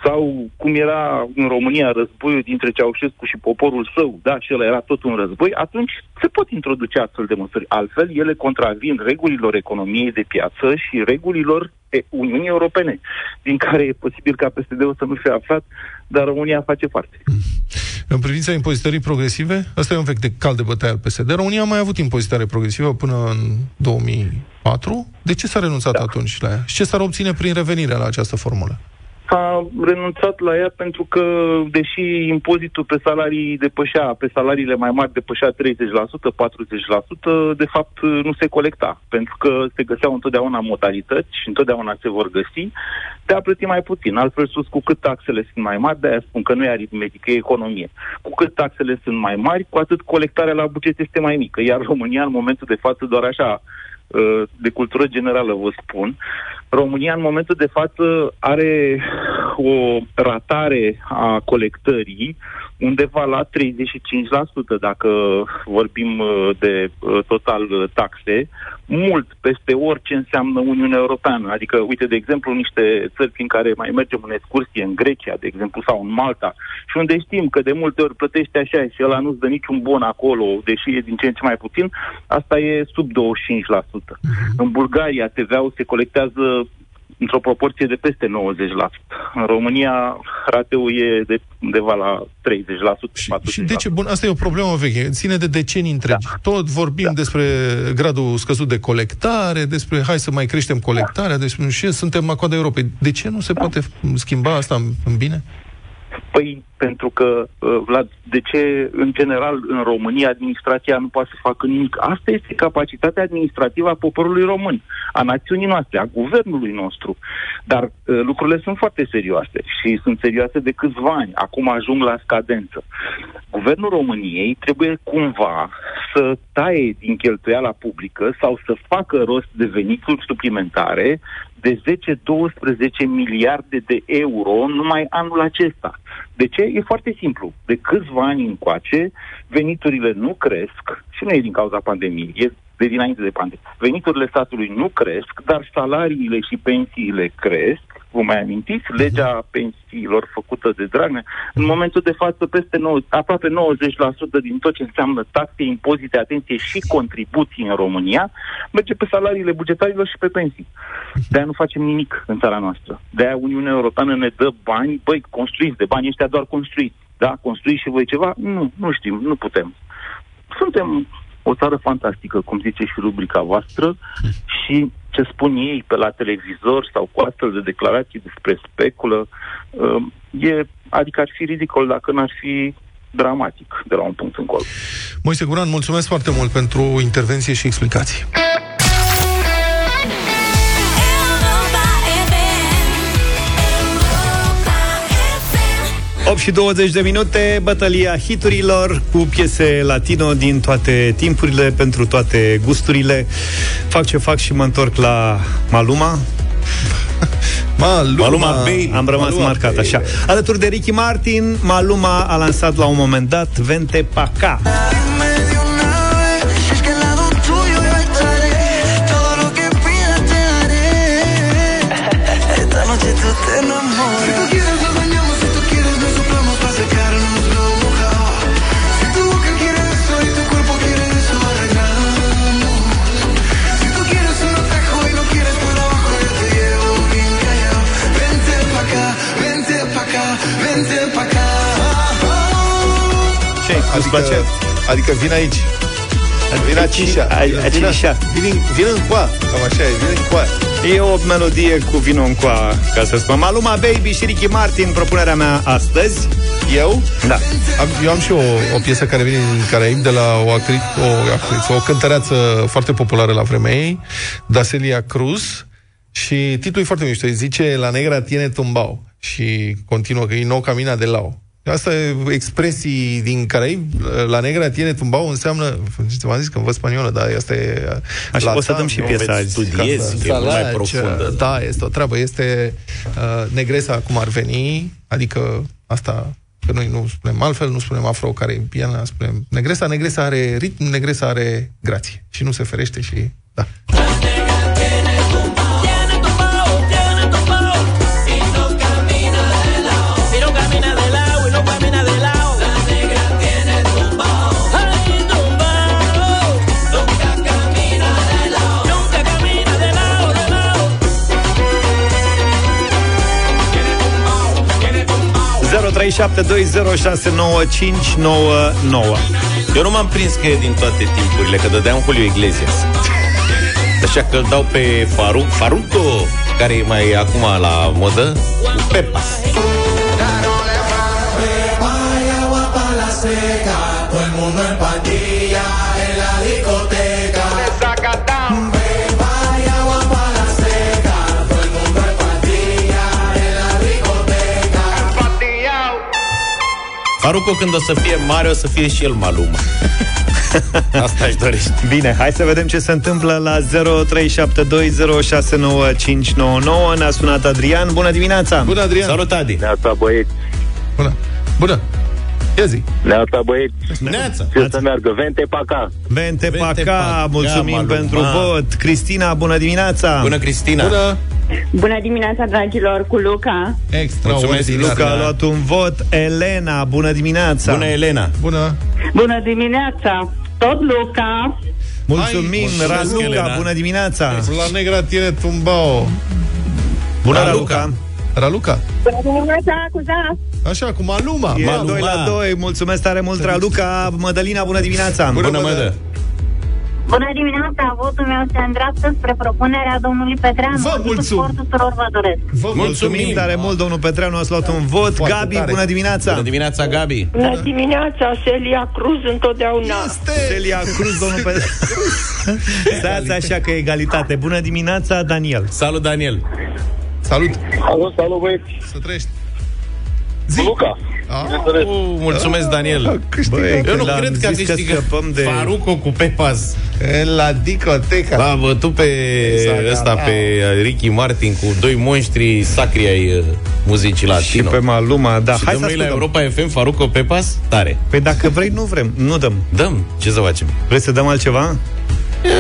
sau cum era în România războiul dintre Ceaușescu și poporul său, da, și el era tot un război, atunci se pot introduce astfel de măsuri. Altfel, ele contravin regulilor economiei de piață și regulilor e, Uniunii Europene, din care e posibil ca PSD-ul să nu fie aflat, dar România face parte. În privința impozitării progresive, asta e un vechi de cal de bătaie al PSD. România a mai avut impozitare progresivă până în 2004. De ce s-a renunțat da. atunci la ea? Și ce s-ar obține prin revenirea la această formulă? S-a renunțat la ea pentru că, deși impozitul pe salarii depășea, pe salariile mai mari depășea 30%, 40%, de fapt nu se colecta, pentru că se găseau întotdeauna modalități și întotdeauna se vor găsi de a plăti mai puțin. Altfel sus, cu cât taxele sunt mai mari, de-aia spun că nu e aritmetică, e economie. Cu cât taxele sunt mai mari, cu atât colectarea la buget este mai mică. Iar România, în momentul de față, doar așa, uh, de cultură generală vă spun, România în momentul de față are o ratare a colectării undeva la 35%, dacă vorbim uh, de uh, total uh, taxe, mult peste orice înseamnă Uniunea Europeană. Adică, uite, de exemplu, niște țări prin care mai mergem în excursie, în Grecia, de exemplu, sau în Malta, și unde știm că de multe ori plătește așa și ăla nu-ți dă niciun bon acolo, deși e din ce în ce mai puțin, asta e sub 25%. În Bulgaria TVA-ul se colectează într-o proporție de peste 90%. În România rateul e de undeva la 30%, 40%. Și de ce? Bun, asta e o problemă veche. Ține de decenii întregi. Da. Tot vorbim da. despre gradul scăzut de colectare, despre hai să mai creștem colectarea, despre și suntem la coada Europei. De ce nu se da. poate schimba asta în, în bine? Păi, pentru că, uh, Vlad, de ce, în general, în România, administrația nu poate să facă nimic? Asta este capacitatea administrativă a poporului român, a națiunii noastre, a guvernului nostru. Dar uh, lucrurile sunt foarte serioase și sunt serioase de câțiva ani. Acum ajung la scadență. Guvernul României trebuie cumva să taie din cheltuiala publică sau să facă rost de venituri suplimentare de 10-12 miliarde de euro numai anul acesta. De ce? E foarte simplu. De câțiva ani încoace, veniturile nu cresc și nu e din cauza pandemiei, e de dinainte de pandemie. Veniturile statului nu cresc, dar salariile și pensiile cresc. Vă mai amintiți? Legea pensiilor făcută de Dragnea. În momentul de față, peste 9, aproape 90% din tot ce înseamnă taxe, impozite, atenție și contribuții în România, merge pe salariile bugetarilor și pe pensii. De-aia nu facem nimic în țara noastră. De-aia Uniunea Europeană ne dă bani, băi, construiți de bani ăștia doar construiți. Da? Construiți și voi ceva? Nu, nu știm, nu putem. Suntem o țară fantastică, cum zice și rubrica voastră, și ce spun ei pe la televizor sau cu astfel de declarații despre speculă, uh, e, adică ar fi ridicol dacă n-ar fi dramatic de la un punct încolo. Moise Guran, mulțumesc foarte mult pentru intervenție și explicații. 8 și 20 de minute, bătălia hiturilor cu piese latino din toate timpurile, pentru toate gusturile. Fac ce fac și mă întorc la Maluma. Maluma, Maluma Baby. Am rămas Maluma marcat Baby. așa. Alături de Ricky Martin, Maluma a lansat la un moment dat Vente pa Ce îți place? Adică vin aici. Vin aici. Ai- Aceișa. Vin, vin în coa. Cam așa e, vin în coa. E o melodie cu vino în coa, ca să spun. Maluma Baby și Ricky Martin, propunerea mea astăzi. Eu? Da. Am, eu am și o, o piesă care vine din Caraib de la o, actri, o, actriță, o cântăreață foarte populară la vremea ei, Dacelia Cruz, și titlul e foarte mișto, îi zice La negra tiene tumbao și continuă că e nou camina de lao. Asta e expresii din Caraib, La negra tiene tumbao înseamnă, v-am zis că învăț spaniolă, dar asta e... Așa, o să dăm și nu? piesa azi. Studiezi, că e mult mai Salaci, profundă. Da, este o treabă. Este uh, negresa cum ar veni, adică asta că noi nu spunem altfel, nu spunem afro-caraibiană, spunem negresa. Negresa are ritm, negresa are grație și nu se ferește și da. 0372069599. Eu nu m-am prins că e din toate timpurile, că dădeam Julio Iglesias. Așa că îl dau pe Faru, Faruto, care e mai acum la modă, cu Pepa. Faruco când o să fie mare, o să fie și el Maluma. Asta își dorește. Bine, hai să vedem ce se întâmplă la 0372069599. Ne-a sunat Adrian. Bună dimineața! Bună, Adrian! Salut, Adi! Neața, băieți. Bună! Bună! Ia zi! Neața, băieți. Neața! Ce să meargă? Vente pa acá. Vente Vente Paca, Paca, mulțumim Maluma. pentru vot. Cristina, bună dimineața! Bună, Cristina! Bună! Bună dimineața, dragilor, cu Luca. Extraordinar! Luca a luat un vot. Elena, bună dimineața! Bună, Elena! Bună! Bună dimineața, tot Luca. Mulțumim, Hai, mulțumesc, Raluca, Elena. bună dimineața! La negra tine tumbao! Bună, Raluca. Raluca! Raluca! Bună dimineața, cu da. Așa, cu Maluma! E Maluma. 2 la 2, mulțumesc tare mult, Raluca! Mădălina, bună dimineața! Bună, Bună, mădă! Bună dimineața, votul meu se îndreaptă spre propunerea domnului Petreanu. Vă Atât mulțumim. spor tuturor vă doresc. Vă mulțumim tare mult, domnul Petreanu, ați luat un vot. Foarte Gabi, tare. bună dimineața! Bună dimineața, Gabi! Bună dimineața, Celia Cruz întotdeauna. Celia Cruz, domnul Petreanu. Stați așa că e egalitate. Bună dimineața, Daniel. Salut, Daniel! Salut! Salut, salut băieți! Să trăiești! Zi. Luca! Uh, mulțumesc, Daniel! Băi, Eu când nu am cred că a zis că câștigat scăpăm de- Faruco cu Pepas. La discoteca. L-a bătut pe Exact, ăsta, da. pe Ricky Martin cu doi monștri sacri ai uh, muzicii Și latino. pe Maluma, da. Și Hai dăm să noi la ascultăm. Europa FM Faruco Pepas? Tare. Păi dacă vrei, nu vrem. Nu dăm. Dăm. Ce să facem? Vrei să dăm altceva?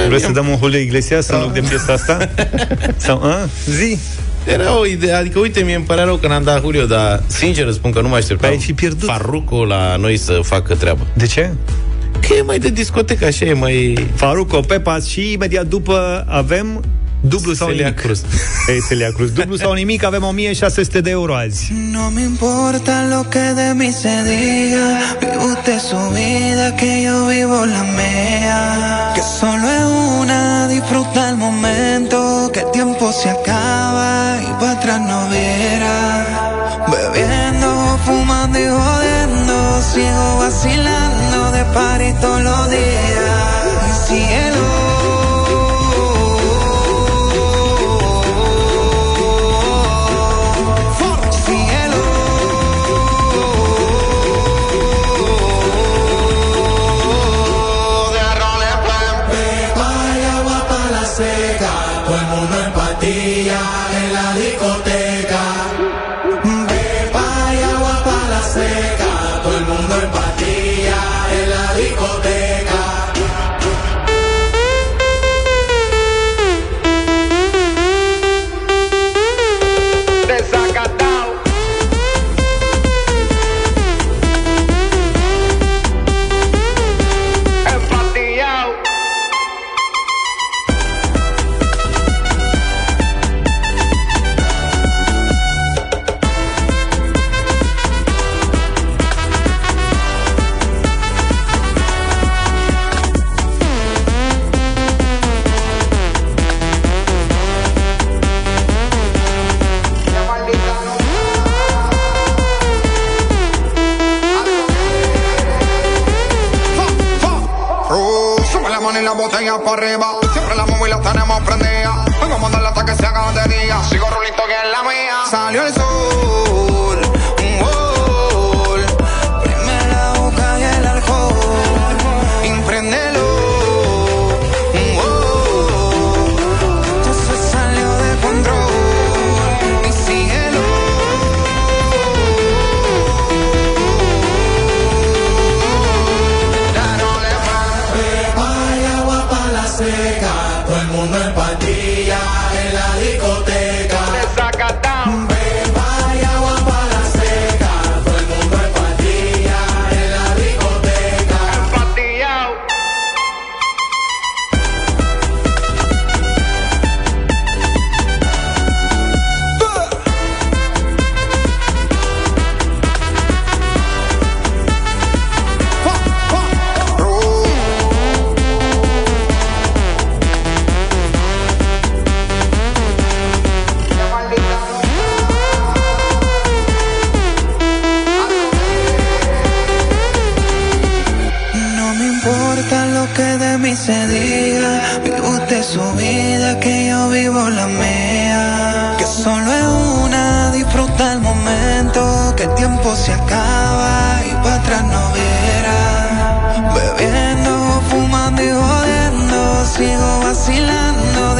Vrei să dăm un Julio Iglesias în loc de piesa asta? Sau, a? Zi! Era o idee, adică uite, mie îmi părea rău că n-am dat Julio, dar sincer îți spun că nu mă așteptam. Păi ai fi pierdut. Faruco la noi să facă treabă. De ce? Că e mai de discotecă, așa e mai... Faruco, Pepas și imediat după avem dublu sau Celia nimic. Cruz. Ei, Celia Cruz. Dublu sau nimic, avem 1600 de euro azi. No me importa lo que de mí se diga, vive usted su vida, que yo vivo la mía. Que solo es una, disfruta el momento, que el tiempo se acaba y para atrás no viera. Bebiendo, fumando y jodiendo, sigo vacilando de party todos los días. Cielo. Cielo. La botella para arriba. Siempre la móvil la tenemos prendida. Vengo a mandarla hasta que se haga de día. Sigo rulito que es la mía. Salió el sol.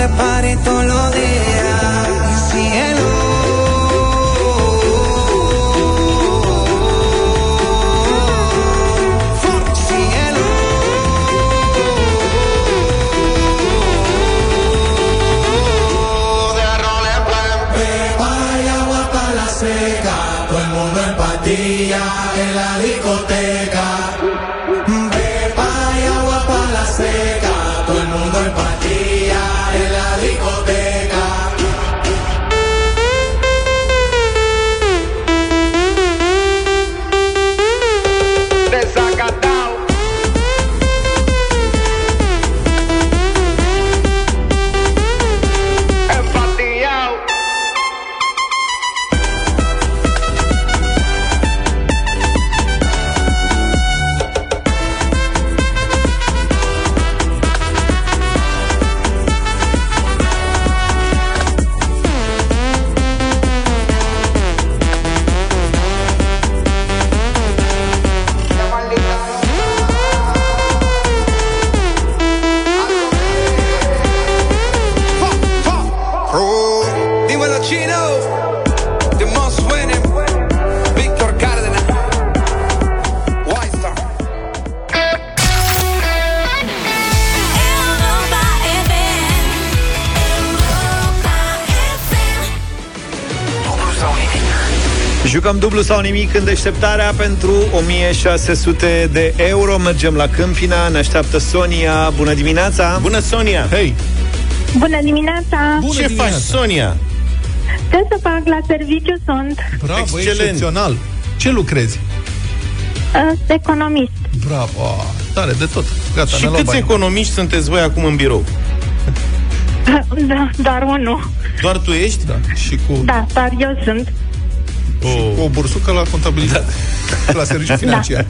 separe todos los días. Dublu sau nimic în deșteptarea pentru 1600 de euro. Mergem la Câmpina, ne așteaptă Sonia. Bună dimineața! Bună, Sonia! Hei! Bună dimineața! Bună Ce dimineața. faci, Sonia? Ce să fac? La serviciu sunt. Bravo, Excelent. excepțional. Ce lucrezi? Uh, economist. Bravo, ah, tare de tot. Gata, Și ne-a luat câți bani. economiști sunteți voi acum în birou? Da, doar unul. Doar tu ești? Da. Și cu, Da, doar eu sunt. Cu o bursucă la contabilitate. La serviciu financiar.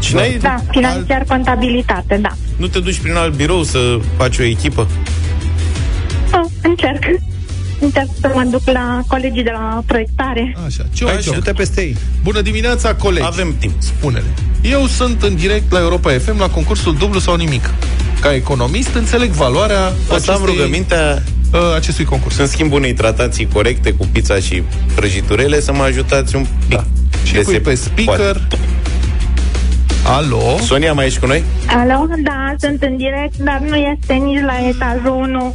Și n-ai, Da, financiar contabilitate, da. nu te duci prin alt birou să faci o echipă? Oh, încerc. Încerc să mă duc la colegii de la proiectare. Așa, ce Hai, Așa. du-te peste ei. Bună dimineața, colegi. Avem timp. Spune-le. Eu sunt în direct la Europa FM la concursul dublu sau nimic. Ca economist înțeleg valoarea O să am acestei- rugămintea uh, acestui concurs. în schimb unei tratații corecte cu pizza și prăjiturele să mă ajutați un pic. Da. Și De pui se pe speaker. poate. Alo? Sonia, mai ești cu noi? Alo, da, sunt în direct, dar nu este nici la etajul 1.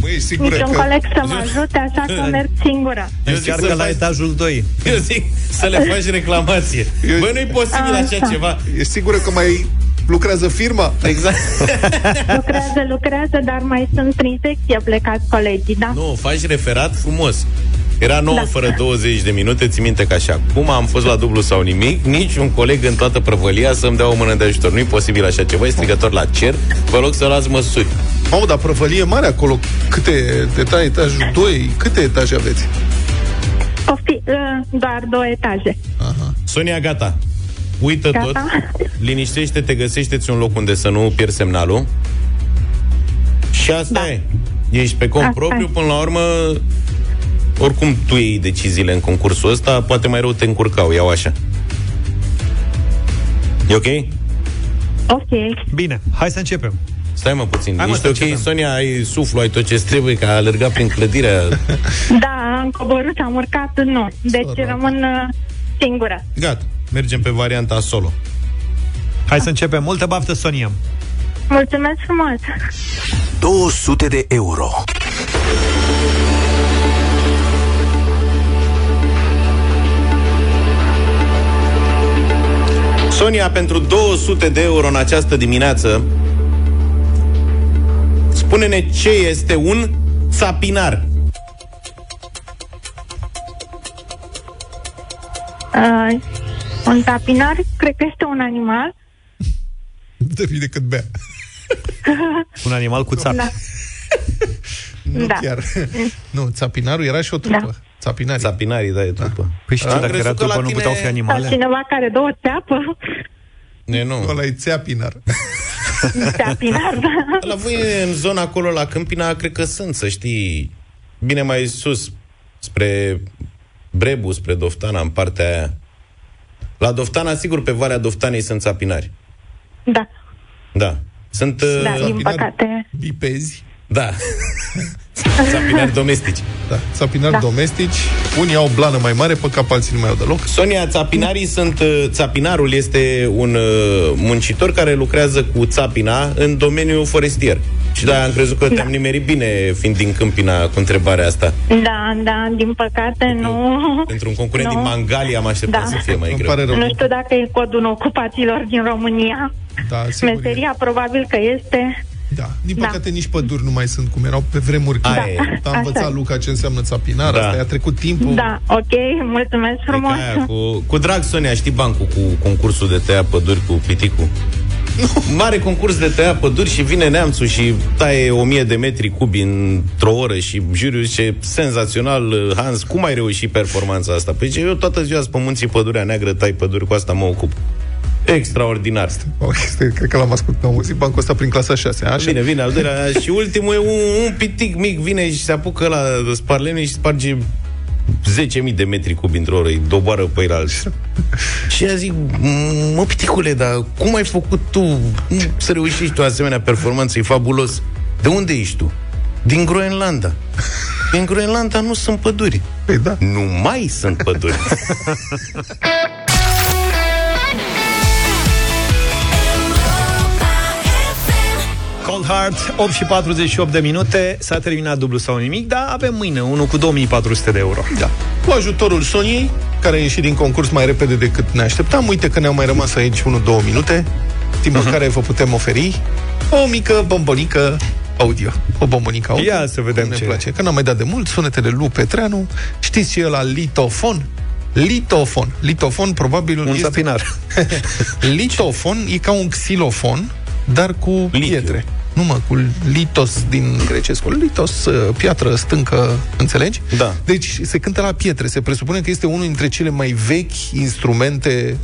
Măi, ești sigură Nici un că... coleg să mă ajute, așa că merg singură. Eu zic Încearcă să la faci- etajul 2. Eu zic să le faci reclamație. Eu- Băi, nu-i posibil așa Așa. ceva. Ești sigură că mai lucrează firma? Exact. Lucrează, lucrează, dar mai sunt prin secție plecați colegii, da? Nu, faci referat frumos. Era 9 Da. fără 20 de minute, ți minte că așa. Cum am fost la dublu sau nimic, nici un coleg în toată prăvălia să-mi dea o mână de ajutor. Nu-i posibil așa ceva, e strigător la cer. Vă rog să luați măsuri. Mamă, dar prăvălie mare acolo. Câte etaj, etajul 2? Câte etaje aveți? Pofti, uh, doar două etaje. Aha. Sonia, gata. Uită Gata. tot. Liniștește-te, găsește-ți un loc unde să nu pierzi semnalul. Și asta Da. e. Ești pe cont Asta propriu, e. până la urmă oricum tu iei deciziile în concursul ăsta, poate mai rău te încurcau, iau așa. E ok? Ok. Bine, hai să începem. Stai mă puțin. Hai, mă, Ești să ok, începem. Sonia? Ai suflu, ai tot ce trebuie, că a alergat prin clădirea. Da, am coborât, am urcat, nu. Deci Sărac. rămân uh, singură. Gata, mergem pe varianta solo. Hai să începem. Multă baftă, Sonia. Mulțumesc frumos! 200 de euro. Sonia, pentru 200 de euro în această dimineață, spune-ne ce este un țapinar. Uh, un tapinar, cred că este un animal. Depinde cât bea. Un animal cu țapi. Da. Nu Da. chiar. nu, țapinarul era și o trupă. Da. Țapinarii. Țapinarii, da, e trupă. Păi și Am ce, dacă crezut era că la trupă, nu tine- puteau fi Sau animale? cineva care două țeapă. Ne, nu. Ăla e țeapinar. Tapinar, da. La voi în zona acolo, la Câmpina, cred că sunt, să știi, bine mai sus, spre Brebu, spre Doftana, în partea aia. La Doftana, sigur, pe Valea Doftanei sunt țapinari. Da, Da. Sunt... da, uh, din păcate. Bipezi. Da. țapinari domestici. Da, țapinari Da. domestici. Unii au blană mai mare, pe cap alții nu mai au deloc. Sonia, țapinarii sunt... uh, Țapinarul este un uh, muncitor care lucrează cu țapina în domeniul forestier. Și da, am crezut că te-am nimerit bine fiind din Câmpina cu întrebarea asta. Da, da, din păcate nu. Pentru un concurent Nu. din Mangalia am așteptat Da. să fie mai Îmi greu. pare rău. Nu știu dacă e codul ocupațiilor din România. Da, sigur. e. Meseria probabil că este. Da. Din Da. păcate nici păduri nu mai sunt cum erau pe vremuri. Aia când e. A Așa învățat e. Luca ce înseamnă țapinar, Da. asta i-a trecut timpul. Da, ok, mulțumesc frumos. E ca aia, cu, cu drag, Sonia, știi bancul cu concursul de tăia păduri cu piticul? Mare concurs de tăia păduri și vine neamțul și taie o mie de metri cubi într-o oră și juriul zice, senzațional, Hans, cum ai reușit performanța asta? Păi zice, eu toată ziua sunt pe munții Pădurea Neagră, tai păduri, cu asta mă ocup. Extraordinar. Ok, stai, cred că l-am ascultat, am auzit bancul ăsta prin clasa 6. Așa? Bine, vine al doilea și ultimul e un, un pitic mic, vine și se apucă la sparlene și sparge 10.000 de metri cubi într-o oră, îi doboară pe el alți. și ea zic, mă, piticule, dar cum ai făcut tu m, să reușești o asemenea performanță? E fabulos. De unde ești tu? Din Groenlanda. În Groenlanda nu sunt păduri. Păi da. Nu mai sunt păduri. Cold Heart, 8 și 48 de minute S-a terminat dublu sau nimic Dar avem mâine unul cu 2400 de euro Da. Cu ajutorul Soniei, care a ieșit din concurs mai repede decât ne așteptam. Uite că ne-au mai rămas aici 1-2 minute, timp în care vă putem oferi o mică bombonică audio. O bombonică audio. Ia să vedem Cum ne ce e. place. Că n-am mai dat de mult, sunetele lui Petreanu. Știți ce e la litofon? Litofon. Litofon probabil Un este... sapinar Litofon e ca un xilofon, dar cu pietre. Nu mă, cu litos din grecescul. Litos, uh, piatră stâncă, înțelegi? Da. Deci se cântă la pietre. Se presupune că este unul dintre cele mai vechi instrumente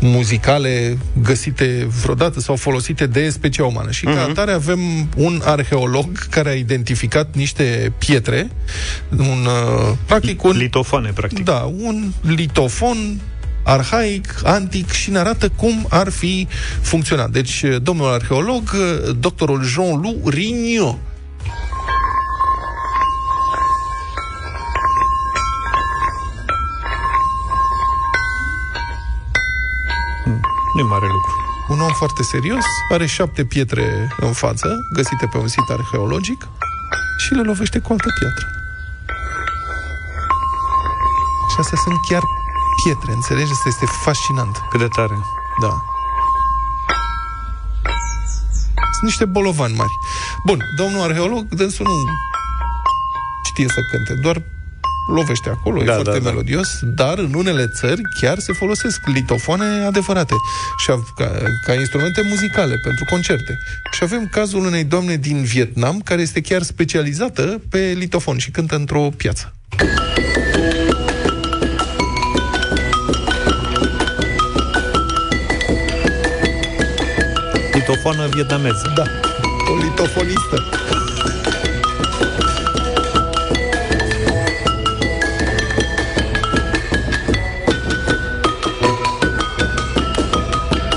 muzicale găsite vreodată sau folosite de specia umană. Și ca atare avem un arheolog care a identificat niște pietre, un, uh, practic un... Litofone, practic Da, un litofon arhaic, antic și ne arată cum ar fi funcționat. Deci, domnul arheolog, doctorul Jean-Loup Rignot, nu e mare lucru un om foarte serios, are șapte pietre în față, găsite pe un sit arheologic, și le lovește cu altă piatră. Și astea sunt chiar pietre, înțelegi? Asta este fascinant. Cât de tare Da. Sunt niște bolovani mari. Bun, domnul arheolog, dânsul nu știe să cânte, doar lovește acolo, da, e foarte da, da. melodios, dar în unele țări chiar se folosesc litofoane adevărate și av- ca, ca instrumente muzicale pentru concerte. Și avem cazul unei doamne din Vietnam care este chiar specializată pe litofon și cântă într-o piață. Litofonă vietnameză Da, o litofonistă.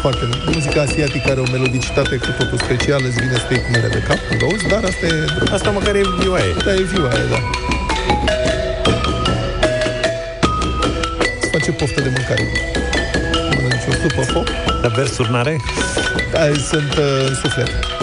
Foarte muzica asiatică are o melodicitate cu totul specială, îți vine să te iei cu mere de cap, când auzi, dar asta e... Asta măcar e vioaie. Da, e vioaie, da. Îți face poftă de mâncare. Mănânci o supă foc, Dar versuri n-are? Da, sunt uh, în suflet.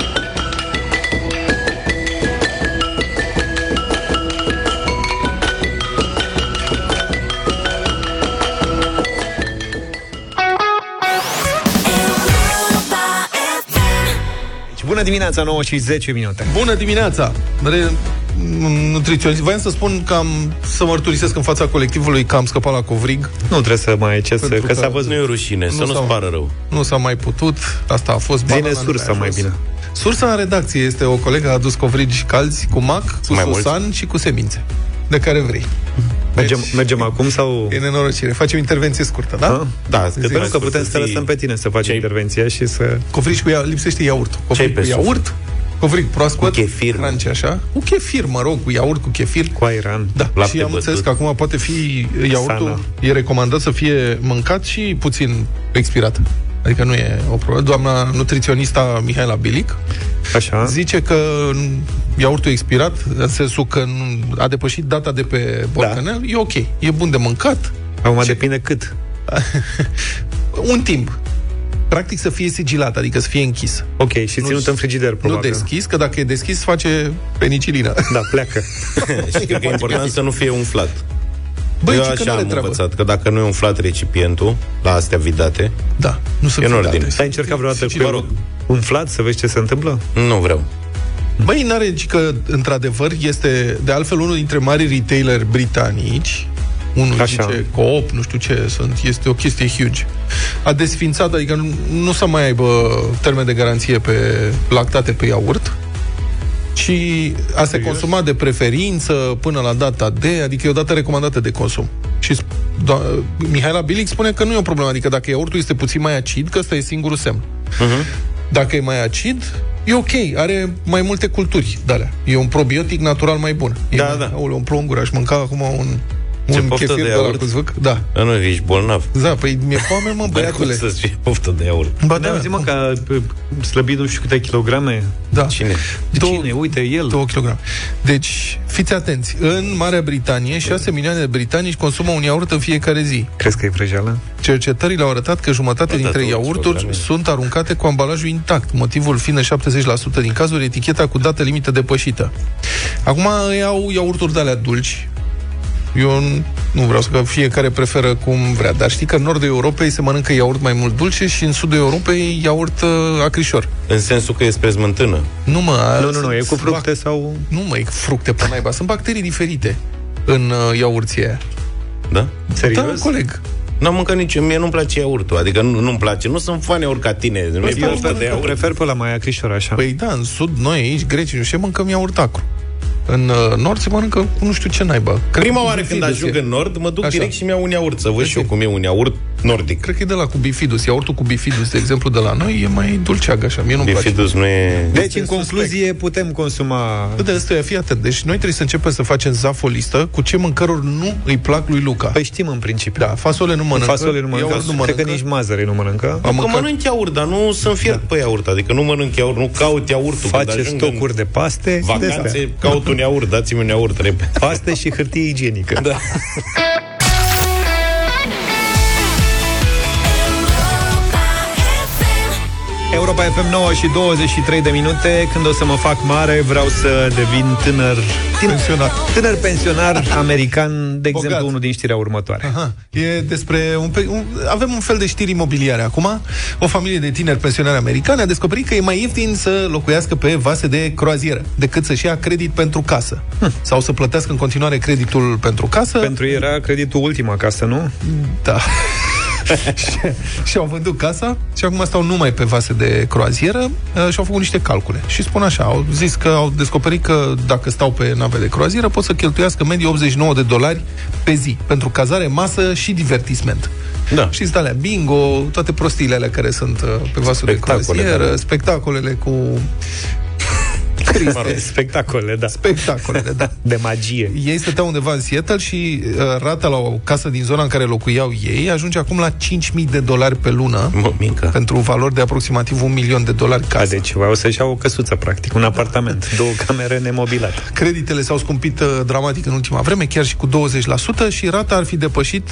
Bună dimineața, 9 și 10 minute Bună dimineața! Re... Nutriționist. Voiam să spun că am să mărturisesc în fața colectivului că am scăpat la covrig. Nu trebuie să mai ce să, Pentru că că s-a văzut Nu e rușine, să Nu nu-ți s-au- pară rău. Nu s-a mai putut. Asta a fost Zine banana, nu sursa mai a mai fost. bine. Sursa în redacție este o colegă a adus covrigi calzi cu mac, cu Mai susan și cu semințe. De care vrei. Mergem, mergem acum sau... E nenorocire. Facem intervenție scurtă, da? Ah? Da, că Zic. trebuie Pentru că putem să te lăsăm pe tine să faci intervenția și să... Covrigi cu ia, lipsește iaurt. Ce-ai Covrig pe cu suflet? iaurt, covrig proaspăt, Cu chefir. crunchy, așa. Cu chefir, mă rog, cu iaurt, cu chefir. Cu airan. Da, Lapte și am înțeles bătut. că acum poate fi iaurtul, Sana. e recomandat să fie mâncat și puțin expirat. Adică nu e o problemă. Doamna nutriționista Mihaela Bilic Așa. zice că iaurtul expirat, în sensul că nu- a depășit data de pe borcanel, e ok. E bun de mâncat. Acum Ce- depinde cât. Un timp. Practic să fie sigilat, adică să fie închis. Ok, și Nu- ținut în frigider, Nu probabil. deschis, că dacă e deschis face penicilină. Da, pleacă. Și cred că e important să nu fie umflat. Băi, Eu ci că așa n-are am treabă. învățat, că dacă nu e umflat recipientul, la astea vidate, Da, nu sunt E în fidate. ordine. Ai încercat vreodată Sigilă, cu rog. umflat să vezi ce se întâmplă? nu vreau. Băi, n-are, ci că, într-adevăr, este, de altfel, unul dintre mari retaileri britanici, unul Așa. zice Coop, nu știu ce sunt, este o chestie huge. A desfințat, adică nu, nu să mai aibă termen de garanție pe lactate pe iaurt, și a se consuma de preferință până la data de, adică e o dată recomandată de consum. Și sp- do- Mihaela Bilic spune că nu e o problemă, adică dacă iaurtul este puțin mai acid, că ăsta e singurul semn. Dacă e mai acid, e ok, are mai multe culturi de alea. E un probiotic natural mai bun. E Da, mai, da. Aoleu, un plonguri, aș mânca acum un Ce un poftă chefir de de la iaurt? cu zvâc. Da. Da, nu, ești bolnav. Da, păi mi-e foame, mă, Cum băiatule. să-ți fie poftă de iaurt? Ba Da, da, zi mă că a slăbit nu știu câte kilograme. da. Cine? Două- Cine? Uite, el. 2 kg. Deci, fiți atenți. În Marea Britanie, 6 milioane de britanici consumă un iaurt în fiecare zi. Crezi că e vrăjeală? Cercetările au arătat că jumătate Da, da, dintre două iaurturi kilograme. sunt aruncate cu ambalajul intact, motivul fiind în 70% din cazuri eticheta cu dată limită depășită. Acum iau iaurturi de alea dulci. Eu nu vreau să că fiecare preferă cum vrea, dar știi că în nordul Europei se mănâncă iaurt mai mult dulce și în sudul Europei iaurt uh, acrișor. În sensul că e spre smântână. Nu mă, Nu, nu, nu, e cu sunt fructe bac- sau... Nu mă, e fructe pe naiba, sunt bacterii diferite în uh, iaurție aia. Da? Serios? Da, coleg. N-am mâncat nici, mie nu-mi place iaurtul, adică nu, nu-mi place, nu sunt fan iaurt ca tine, nu e Eu poftă de pre- iaurt. prefer pe la mai acrișor așa. Păi da, în sud, noi aici, grecii, nu știu, mâncăm iaurt acru. În uh, nord se mănâncă cu nu știu ce naiba. Cred Prima că oară cu când bifidus ajung e. în nord, mă duc Așa. direct și mi-au un iaurt, să văd Cred și eu că- cum e un iaurt nordic. Cred că e de la cu bifidus. Iaurtul cu bifidus, de exemplu, de la noi, e mai dulceag așa. Mie nu-mi place. Bifidus nu e... Deci, Este în concluzie, putem consuma... Bă, de asta e, fii atent. Deci noi trebuie să începem să facem zaf o listă cu ce mâncăruri nu îi plac lui Luca. Păi știm în principiu. Da, fasole nu mănâncă. Fasole nu mănâncă, iaurt nu cred că mănâncă. nici mazăre nu mănâncă. Am Am că mâncat- mănânc iaurt, dar nu sunt fiert pe iaurt, adică nu mănânc iaurt, nu caut iaurtul. Când Face ajung stocuri de paste. în de astea. vacanțe, caut un iaurt, dați-mi un iaurt repede. Paste și hârtie igienică. Da. Europa FM 9 și 23 de minute Când o să mă fac mare Vreau să devin tânăr tânăr Pensionar. Tânăr pensionar american De exemplu, Bogat. unul din știrea următoare Aha. E despre un, pe- un, avem un fel de știri imobiliare acum. O familie de tineri pensionari americani a descoperit că e mai ieftin să locuiască pe vase de croazieră decât să-și ia credit pentru casă. Hm. Sau să plătească în continuare creditul pentru casă. Pentru ei era creditul ultima casă, nu? Da. și, și au vândut casa și acum stau numai pe vase de croazieră uh, și au făcut niște calcule. Și spun așa, au zis că au descoperit că dacă stau pe nave de croazieră pot să cheltuiască în medie 89 de dolari pe zi pentru cazare, masă și divertisment. Da. Știți de alea, bingo, toate prostiile alea care sunt uh, pe vasul de Spectacole, croazieră, da. spectacolele cu Mă rog, spectacole, da spectacolele, da. De magie Ei stăteau undeva în Seattle și uh, rata la o casă din zona în care locuiau ei ajunge acum la 5.000 de dolari pe lună Mă, mică. pentru valori de aproximativ un milion de dolari A, casă. deci vreau să-și iau o căsuță, practic Un apartament, două camere nemobilate Creditele s-au scumpit uh, dramatic în ultima vreme, chiar și cu 20% și rata ar fi depășit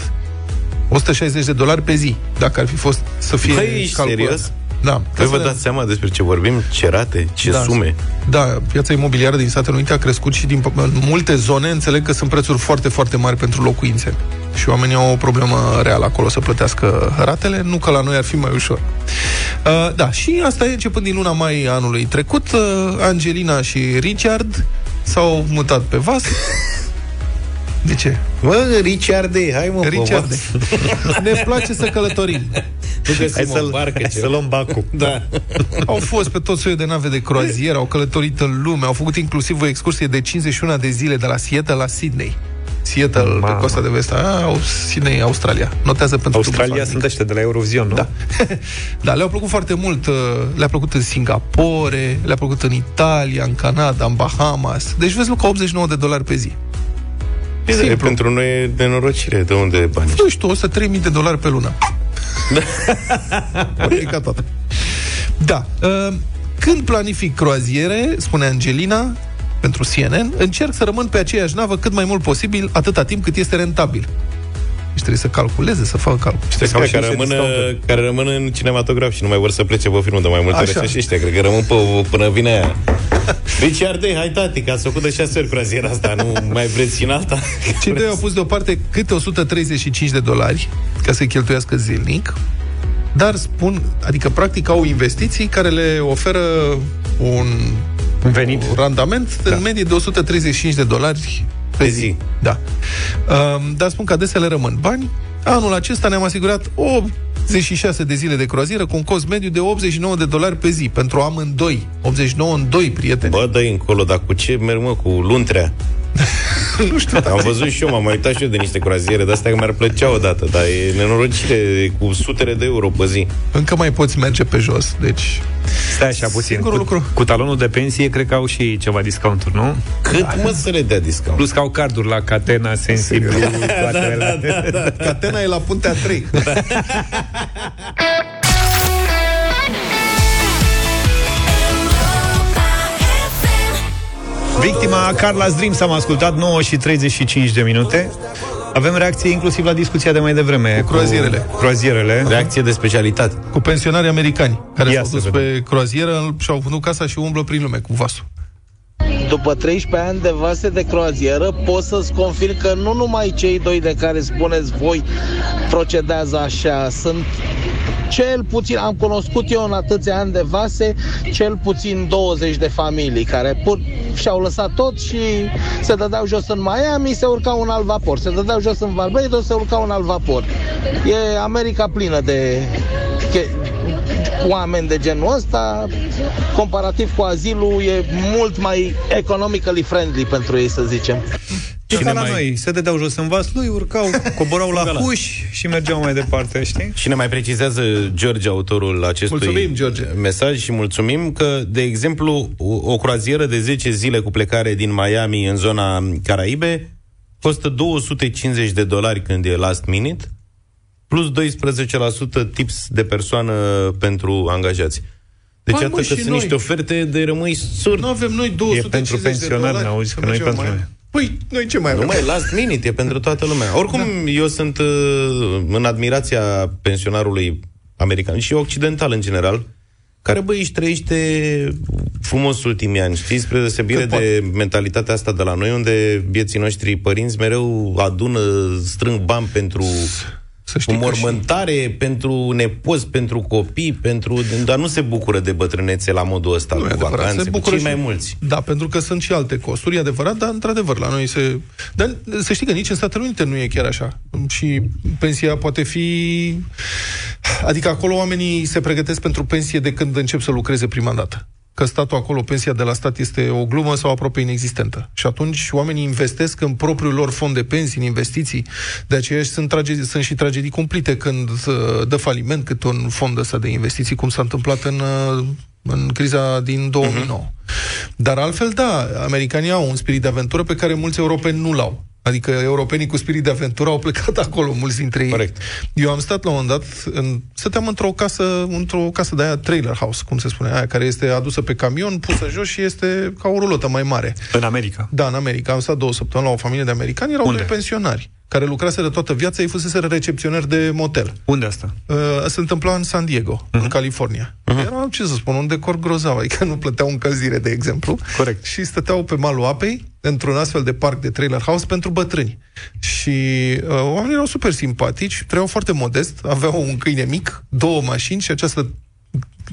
160 de dolari pe zi, dacă ar fi fost să fie Băi, ești calculat. serios? Da. Păi vă Casele- dați seama despre ce vorbim? Ce rate? Ce Da. sume? Da, piața imobiliară din Statele Unite a crescut și din, în multe zone înțeleg că sunt prețuri foarte, foarte mari pentru locuințe. Și oamenii au o problemă reală acolo să plătească ratele, nu că la noi ar fi mai ușor. Uh, da, și asta e începând din luna mai anului trecut. Uh, Angelina și Richard s-au mutat pe vas. De ce? Mă, Richard, hai mă, Richard, bă, ne place să călătorim. Nu găsim Hai o să-l, barcă, hai ceva. să luăm bacul Da. Au fost pe tot soiul de nave de croazieră, au călătorit în lume, au făcut inclusiv o excursie de 51 de zile de la Seattle la Sydney. Seattle, pe Mamă. coasta de vest, a, au- Sydney, Australia. Notează pentru Australia dublu sunt ăștia de la Eurovision, nu? Da. da, le-au plăcut foarte mult. uh, Le-a plăcut în Singapore, le-a plăcut în Italia, în Canada, în Bahamas. Deci vezi, Luca, 89 de dolari pe zi. E, Simplu. pentru noi e nenorocire. De unde e bani? Nu știu, 103.000 de dolari pe lună. Da. toată. Da. uh, Când planific croaziere, spune Angelina, pentru CNN, încerc să rămân pe aceeași navă cât mai mult posibil, atâta timp cât este rentabil. Deci trebuie să calculeze, să facă calcul. Ăștia Sau și care, niște rămân, discounturi. care rămân în cinematograf și nu mai vor să plece pe filmul de mai multe ori Așa. așa și ăștia. Cred că rămân pe, până vine aia. Richard, hai tati, că ați făcut de șase ori croaziera asta, nu mai vreți și în alta? Cei doi au pus deoparte câte 135 de dolari ca să-i cheltuiască zilnic, dar spun, adică practic au investiții care le oferă un, Un venit un randament da. în medie de 135 de dolari pe, Pe zi. zi. Da. Um, dar spun că adesea le rămân bani. Anul acesta ne-am asigurat 86 de zile de croazieră cu un cost mediu de 89 de dolari pe zi pentru amândoi. 89 în doi, prieteni. Bă, dă încolo, dar cu ce merg, mă? Cu luntrea. nu știu. Am văzut și eu, m-am mai uitat și eu de niște croaziere de astea că mi-ar plăcea odată, dar e nenorocire cu sutele de euro pe zi. Încă mai poți merge pe jos, deci... Stai așa puțin. Singurul Cu, lucru. cu talonul de pensie, cred că au și ceva discounturi, nu? Cât mă să le dea discount? Plus că au carduri la Catena, Sensiblu, toate alea. Catena e la puntea 3. Victima Carla's Dreams am ascultat 9 și 35 de minute. Avem reacție inclusiv la discuția de mai devreme. Cu croazierele. Cu croazierele. Reacție de specialitate. Cu pensionari americani care Ia s-au să dus vedem. pe croazieră și au vândut casa și umblă prin lume cu vasul. După 13 ani de vase de croazieră, pot să-ți confirm că nu numai cei doi de care spuneți voi procedează așa, sunt cel puțin, am cunoscut eu în atâția ani de vase, cel puțin 20 de familii care pur, și-au lăsat tot și se dădeau jos în Miami, se urcau un alt vapor, se dădeau jos în Barbados, se urcau un alt vapor. E America plină de che- oameni de genul ăsta, comparativ cu azilul, e mult mai economically friendly pentru ei, să zicem. Și ca la noi, se dădeau jos în vas lui, urcau, coborau la huș și mergeau mai departe, știi? Și ne mai precizează George, autorul acestui Mulțumim, George. mesaj și mulțumim că, de exemplu, o, o croazieră de 10 zile cu plecare din Miami în zona Caraibe costă 250 de dolari când e last minute, plus 12% tips de persoană pentru angajați. Deci Păi, atât mă, că și sunt noi. niște oferte de rămâi surd. Nu avem noi 250 pentru de pensionari, dolari n-auzi, să că nu e mergem pentru mai- noi. Păi, noi ce mai Nu avem? mai last minute, e pentru toată lumea. Oricum, da. eu sunt uh, în admirația pensionarului american și occidental în general, care, băi, își trăiește frumos ultimii ani, știi, spre deosebire Cât de mentalitatea asta de la noi, unde vieții noștri părinți mereu adună, strâng bani pentru Să știi că mormântare, pentru nepoți, pentru copii, pentru... dar nu se bucură de bătrânețe la modul ăsta, Nu e cu adevărat, vacanțe, se cu bucură cei și- mai mulți. Da, pentru că sunt și alte costuri, e adevărat, dar într-adevăr la noi se... Dar să știi că nici în Statele Unite nu e chiar așa. Și pensia poate fi... Adică acolo oamenii se pregătesc pentru pensie de când încep să lucreze prima dată. Că statul acolo, pensia de la stat este o glumă sau aproape inexistentă. Și atunci oamenii investesc în propriul lor fond de pensii, în investiții. De aceea sunt, tragedii, sunt și tragedii cumplite când uh, dă faliment cât un fond ăsta de investiții, cum s-a întâmplat în, uh, în criza din 2009. Dar altfel, da, americanii au un spirit de aventură pe care mulți europeni nu l-au. Adică europenii cu spirit de aventură au plecat acolo, mulți dintre ei. Corect. Eu am stat la un moment dat, în, stăteam într-o casă, într-o casă de aia, trailer house, cum se spune, aia care este adusă pe camion, pusă jos și este ca o rulotă mai mare. În America. Da, în America. Am stat două săptămâni la o familie de americani, erau Unde? doi pensionari care lucraseră toată viața, ei fuseseră recepționeri de motel. Unde asta? Uh, se întâmpla în San Diego, Mhm. uh-huh. în California. Uh-huh. Era, ce să spun, un decor grozav, adică nu plăteau încălzire, de exemplu. Corect. Și stăteau pe malul apei, într-un astfel de parc de trailer house pentru bătrâni. Și uh, oamenii erau super simpatici, trăiau foarte modest, aveau un câine mic, două mașini și această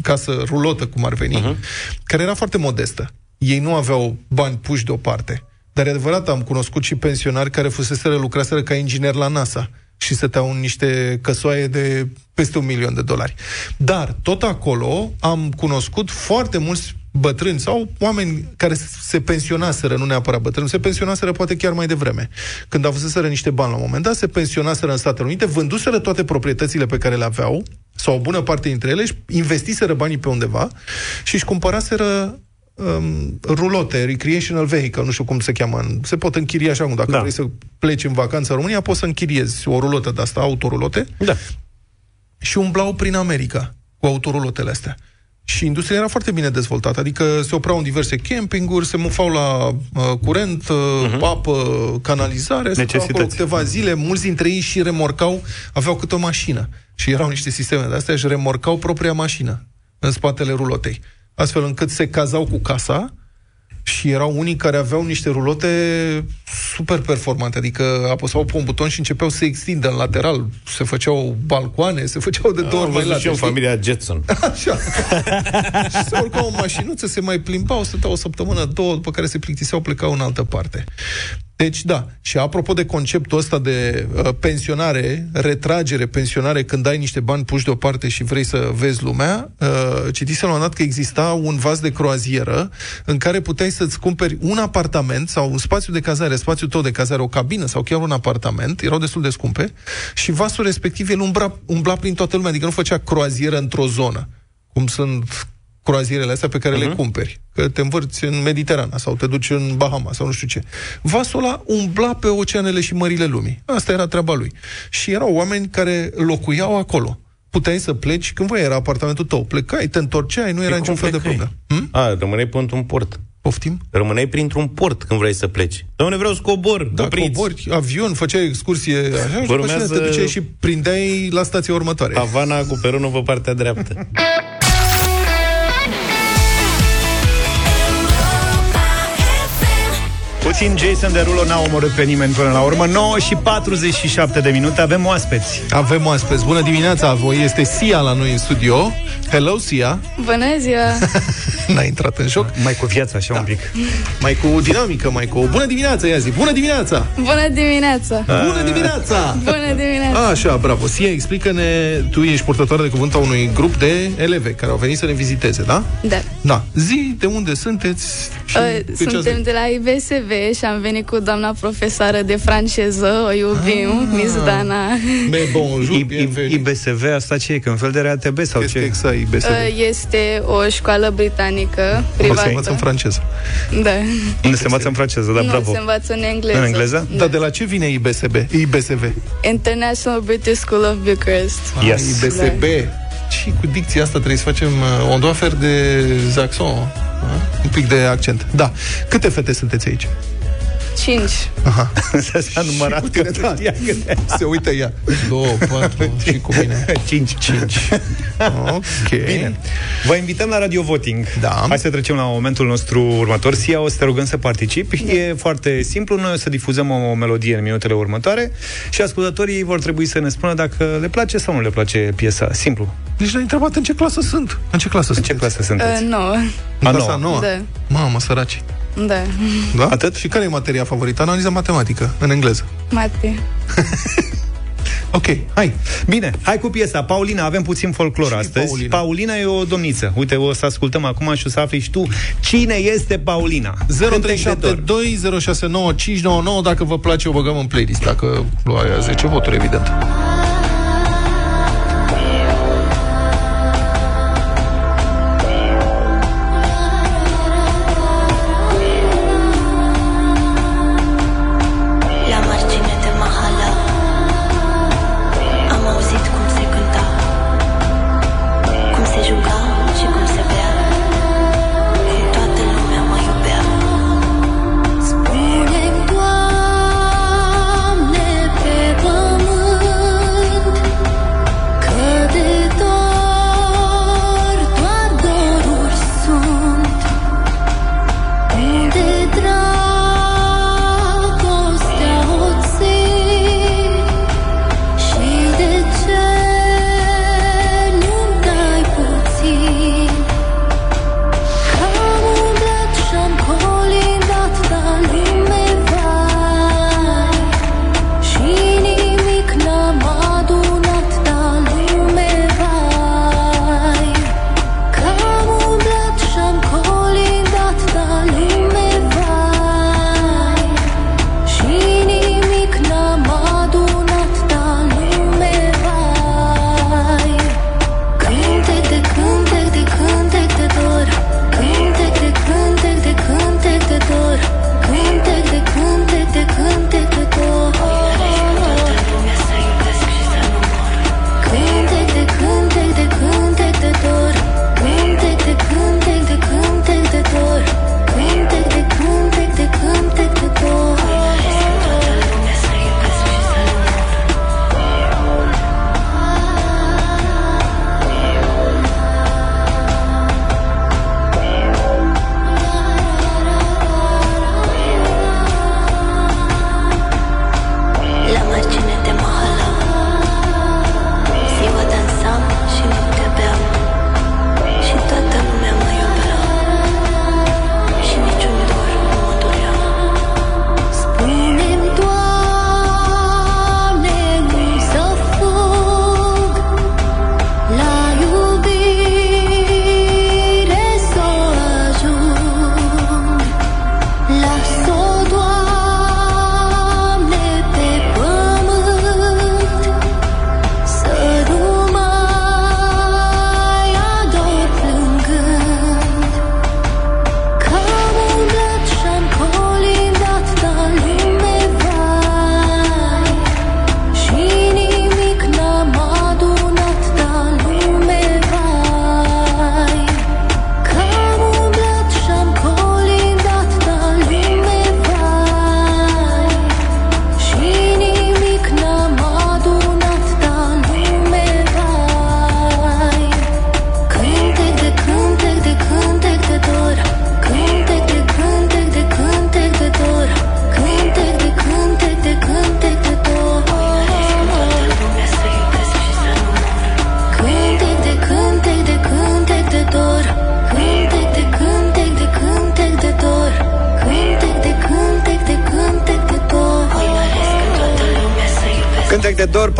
casă rulotă, cum ar veni, uh-huh. care era foarte modestă. Ei nu aveau bani puși deoparte. Dar e adevărat, am cunoscut și pensionari care fuseseră, lucraseră ca inginer la NASA și stăteau în niște căsoaie de peste un milion de dolari. Dar, tot acolo, am cunoscut foarte mulți bătrâni sau oameni care se pensionaseră, nu neapărat bătrâni, se pensionaseră poate chiar mai devreme. Când avuseseră niște bani la un moment dat, se pensionaseră în Statele Unite, vânduseră toate proprietățile pe care le aveau, sau o bună parte dintre ele, și investiseră banii pe undeva și își cumpăraseră um, rulote, recreational vehicle, nu știu cum se cheamă, în- se pot închiria așa, cum dacă Da. vrei să pleci în vacanță în România, poți să închiriezi o rulotă de asta, autorulote, Da. și umblau prin America cu autorulotele astea. Și industria era foarte bine dezvoltată, adică se opreau în diverse campinguri, se mufau la uh, curent, uh, uh-huh. apă, canalizare, se opreau acolo Necesități. câteva zile, mulți dintre ei și remorcau, aveau câte o mașină. Și erau niște sisteme de astea și remorcau propria mașină în spatele rulotei. Astfel încât se cazau cu casa și erau unii care aveau niște rulote super performante, adică apăsau pe un buton și începeau să se extindă în lateral, se făceau balcoane, se făceau de două ori Am mai văzut late. și eu în știi? familia Jetson. Așa. și se urcau în mașinuță, se mai plimbau, stăteau o săptămână, două, după care se plictiseau, plecau în altă parte. Deci, da. Și apropo de conceptul ăsta de uh, pensionare, retragere, pensionare, când ai niște bani puși deoparte și vrei să vezi lumea, uh, citisem la un dat că exista un vas de croazieră în care puteai să-ți cumperi un apartament sau un spațiu de cazare, spațiul tău de cazare, o cabină sau chiar un apartament, erau destul de scumpe, și vasul respectiv el umbra, umbla prin toată lumea, adică nu făcea croazieră într-o zonă, cum sunt croazierele astea pe care uh-huh. le cumperi. Că te învârți în Mediterana sau te duci în Bahama sau nu știu ce. Vasul ăla umbla pe oceanele și mările lumii. Asta era treaba lui. Și erau oameni care locuiau acolo. Puteai să pleci când voi era apartamentul tău. Plecai, te întorceai, nu era Păi niciun fel de plecai? problemă. Hm? A, rămâneai pe un port. Poftim? Rămâneai printr-un port când vrei să pleci. Doamne, vreau să cobor. Da, opriți. cobori, avion, făceai excursie așa și după aceea Urmează- te duceai și prindeai la stația următoare. Havana cu peronul pe partea dreaptă. Puțin Jason Derulo n-a omorât pe nimeni până la urmă 9 și 47 de minute, avem oaspeți Avem oaspeți. Bună dimineața, voi este Sia la noi în studio. Hello, Sia. Bună ziua! N-a intrat în joc. Mai cu viața, așa da. un pic Mai cu dinamică, mai cu... Bună dimineața, ia zi. Bună dimineața! Bună dimineața! Bună dimineața! Bună dimineața! Așa, bravo. Sia, explică-ne, tu ești purtătoare de cuvânt a unui grup de eleve care au venit să ne viziteze, da? Da. Da. Zi de unde sunteți și Uh, pe ce ați Suntem venit. de la IBSV și am venit cu doamna profesoară de franceză, o iubim, Ah. Miss Dana. Mais bonjour, I- I- IBSV, asta ce e? Că un fel de RATB sau ce? Exact, IBSV. Uh, Este o școală britanică O să privată. învăț în franceză. Da. Unde se învață în franceză, da, nu, bravo se învață în engleză. În engleză? Dar de la ce vine IBSB? IBSV. International British School of Bucharest. Ah, IBSB. Și cu dicția asta trebuie să facem uh, on doit faire de accent. uh, Un pic de accent. Da. Câte fete sunteți aici? Cinci. Aha. S-a numărat și cu tine, da. Se uită ea. Două, patru, și cu mine. 5 5 Ok. Bine. Vă invităm la Radio Voting. Da. Hai să trecem la momentul nostru următor. Sia, o să te rugăm să participi. E foarte simplu. Noi o să difuzăm o melodie în minutele următoare și ascultătorii vor trebui să ne spună dacă le place sau nu le place piesa. Simplu. Nici n-ai întrebat în ce clasă sunt. În ce clasă În ce clasă sunteți? Uh, nouă. În clasa nouă? Da. Mamă, săraci. Da. Da? Atât? Și care e materia favorită? Analiza matematică, în engleză. Mate. Ok, hai. Bine, hai cu piesa. Paulina, avem puțin folclor astăzi. Paulina. Paulina e o domniță. Uite, o să ascultăm acum și o să afli și tu cine este Paulina. Cântec de dor. 0372069599 Dacă vă place, o băgăm în playlist Dacă lua aia 10 voturi, evident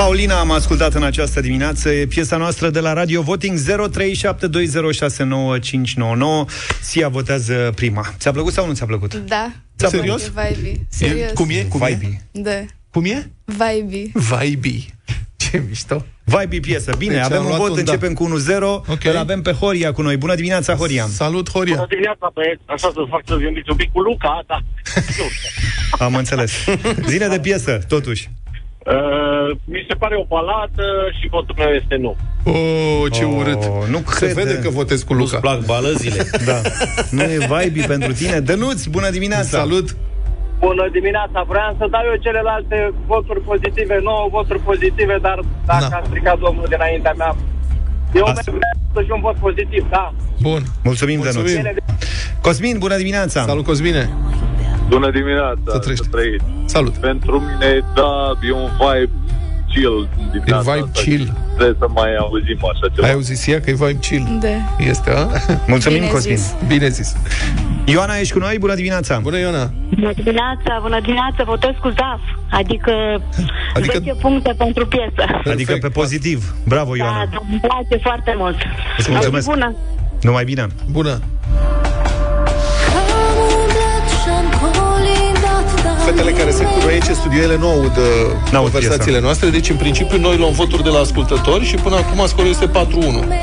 Paulina am ascultat în această dimineață E piesa noastră de la Radio Voting 0372069599 Sia votează prima Ți-a plăcut sau nu ți-a plăcut? Da. Serios? E vibe. Serios. Cum e? Cum e? Vibe. Da. Cum e? Vibe. Vibe. Ce mișto. Vibe piesă. Bine, Deci avem am un luat vot, un da. începem cu 1-0 Ok. Îl avem pe Horia cu noi Bună dimineața, Horia Salut, Horia. Bună dimineața, băieți. Așa să fac să gândiți un pic cu Luca, da. Am înțeles Zine de piesă, totuși Uh, mi se pare o baladă și votul meu este nu. Oh, ce Oh, urât. nu Se crede. vede că votez cu Luca. plac balăzile. Da. Nu e vibe pentru tine Dănuț, bună dimineața Salut. Bună dimineața, vreau să dau eu celelalte voturi pozitive, nouă voturi pozitive, dar dacă Da. a stricat domnul dinaintea mea, eu Asta. vreau să și un vot pozitiv, da. Bun. Mulțumim, Mulțumim. Dănuț Cosmin, bună dimineața Salut, Cosmine. Bună dimineața, Să trăiești. trăiți. Salut. Pentru mine, da, e un vibe chill din E dimineața vibe asta. chill. Trebuie să mai auzim așa ceva. Ai auzit sia că e vibe chill? Da. Este, a? Mulțumim, Bine Cosmin zis. Bine zis. Ioana, ești cu noi? Bună dimineața Bună, Iona. Bună dimineața, bună dimineața, votez cu ZAF, adică, Adică- adică 10 puncte pentru piesă. Adică pe pozitiv Bravo, Da, Ioana da, îmi place foarte mult. Îți mulțumesc. Zi Bună. Numai bine Bună. Fetele care se cură aici în studio, ele nu aud uh, N-aud conversațiile piesa. noastre, deci în principiu noi luăm voturi de la ascultători și până acum scorul este 4-1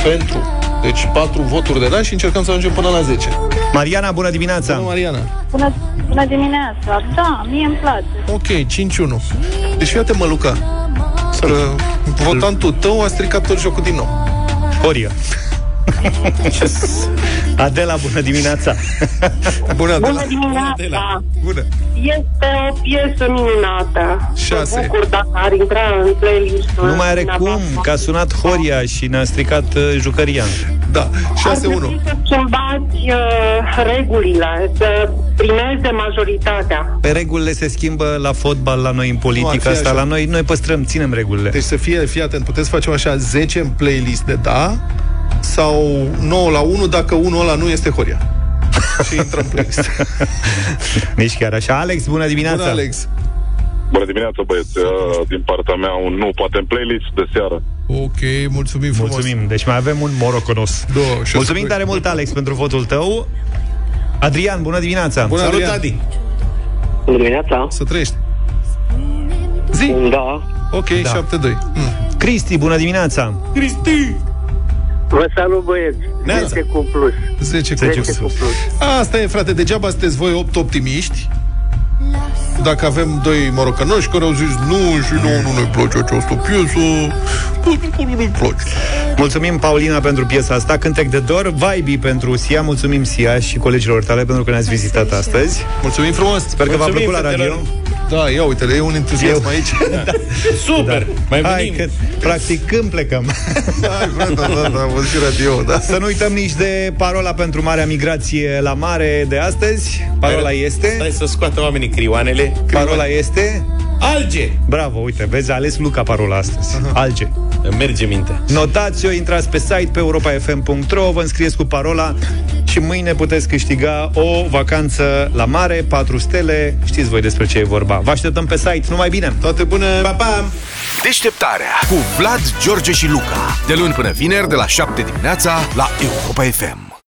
pentru. Deci 4 voturi de da și încercăm să ajungem până la 10. Mariana, bună dimineața Bună, Mariana. Bună, bună dimineața, da, mie îmi place. Ok, 5-1. Deci fii mă, Luca. Să votantul tău a stricat tot jocul din nou. Horia Adela, bună dimineața Bună, Adela. Bună dimineața! Bună. Este o piesă minunată. Șase. Mă bucur dacă ar intra în playlist Nu mai are cum, că a sunat Horia și ne-a stricat uh, jucăria Da, Ar trebui să schimbați uh, regulile, să primeze majoritatea. Pe regulile se schimbă la fotbal, la noi în Nu, politică ar fi asta, așa. la noi, noi păstrăm, ținem regulile. Deci să fie, fii atent, puteți face așa 10 în playlist de da sau 9 la 1 dacă unul ăla nu este Horia. și intră în playlist. Nici chiar așa. Alex, bună dimineața! Bună, Alex! Bună dimineața, băieți. Uh, Din partea mea, un nu, poate în playlist de seară. Ok, mulțumim frumos. Mulțumim. Deci mai avem un moroconos. Da, și o Mulțumim să- tare mult, Alex, pentru votul tău. Adrian, bună dimineața! Bună, Salut, Adrian. Adi! Bună dimineața! Să trăiești. Zi! Da. Ok, Da. 7-2. Mm. Cristi, bună dimineața! Cristi! Vă salut, băieți! 10 cu plus. 10 cu 10 plus. cu plus. Asta e, frate, degeaba sunteți voi 8 optimiști dacă avem doi morocănoși care au zis nu și nu, nu ne place această piesă, nu-i place. Mulțumim, Paulina, pentru piesa asta, cântec de dor, Vibe pentru Sia, mulțumim Sia și colegilor tale pentru că ne-ați vizitat astăzi. Mulțumim frumos! Sper că v-a Mulțumim, plăcut la radio. Fetelor. Da, ia uite e un entuziasm Eu- aici. Da. Super! Mai Hai, venim! că, practic, când plecăm? Hai, frate, da, da, am văzut și radio, da. Să nu uităm nici de parola pentru Marea Migrație la Mare de astăzi. Parola este... Stai să scoată oamenii crioanele. Parola este... Alge! Bravo, uite, vezi, a ales Luca parola astăzi. Alge. Îmi merge mintea. Notați-o, intrați pe site pe europafm.ro, vă înscrieți cu parola și mâine puteți câștiga o vacanță la mare, 4 stele. Știți voi despre ce e vorba. Vă așteptăm pe site. Numai bine! Toate bune! Pa, pa! Deșteptarea cu Vlad, George și Luca. De luni până vineri, de la 7 dimineața, la Europa FM.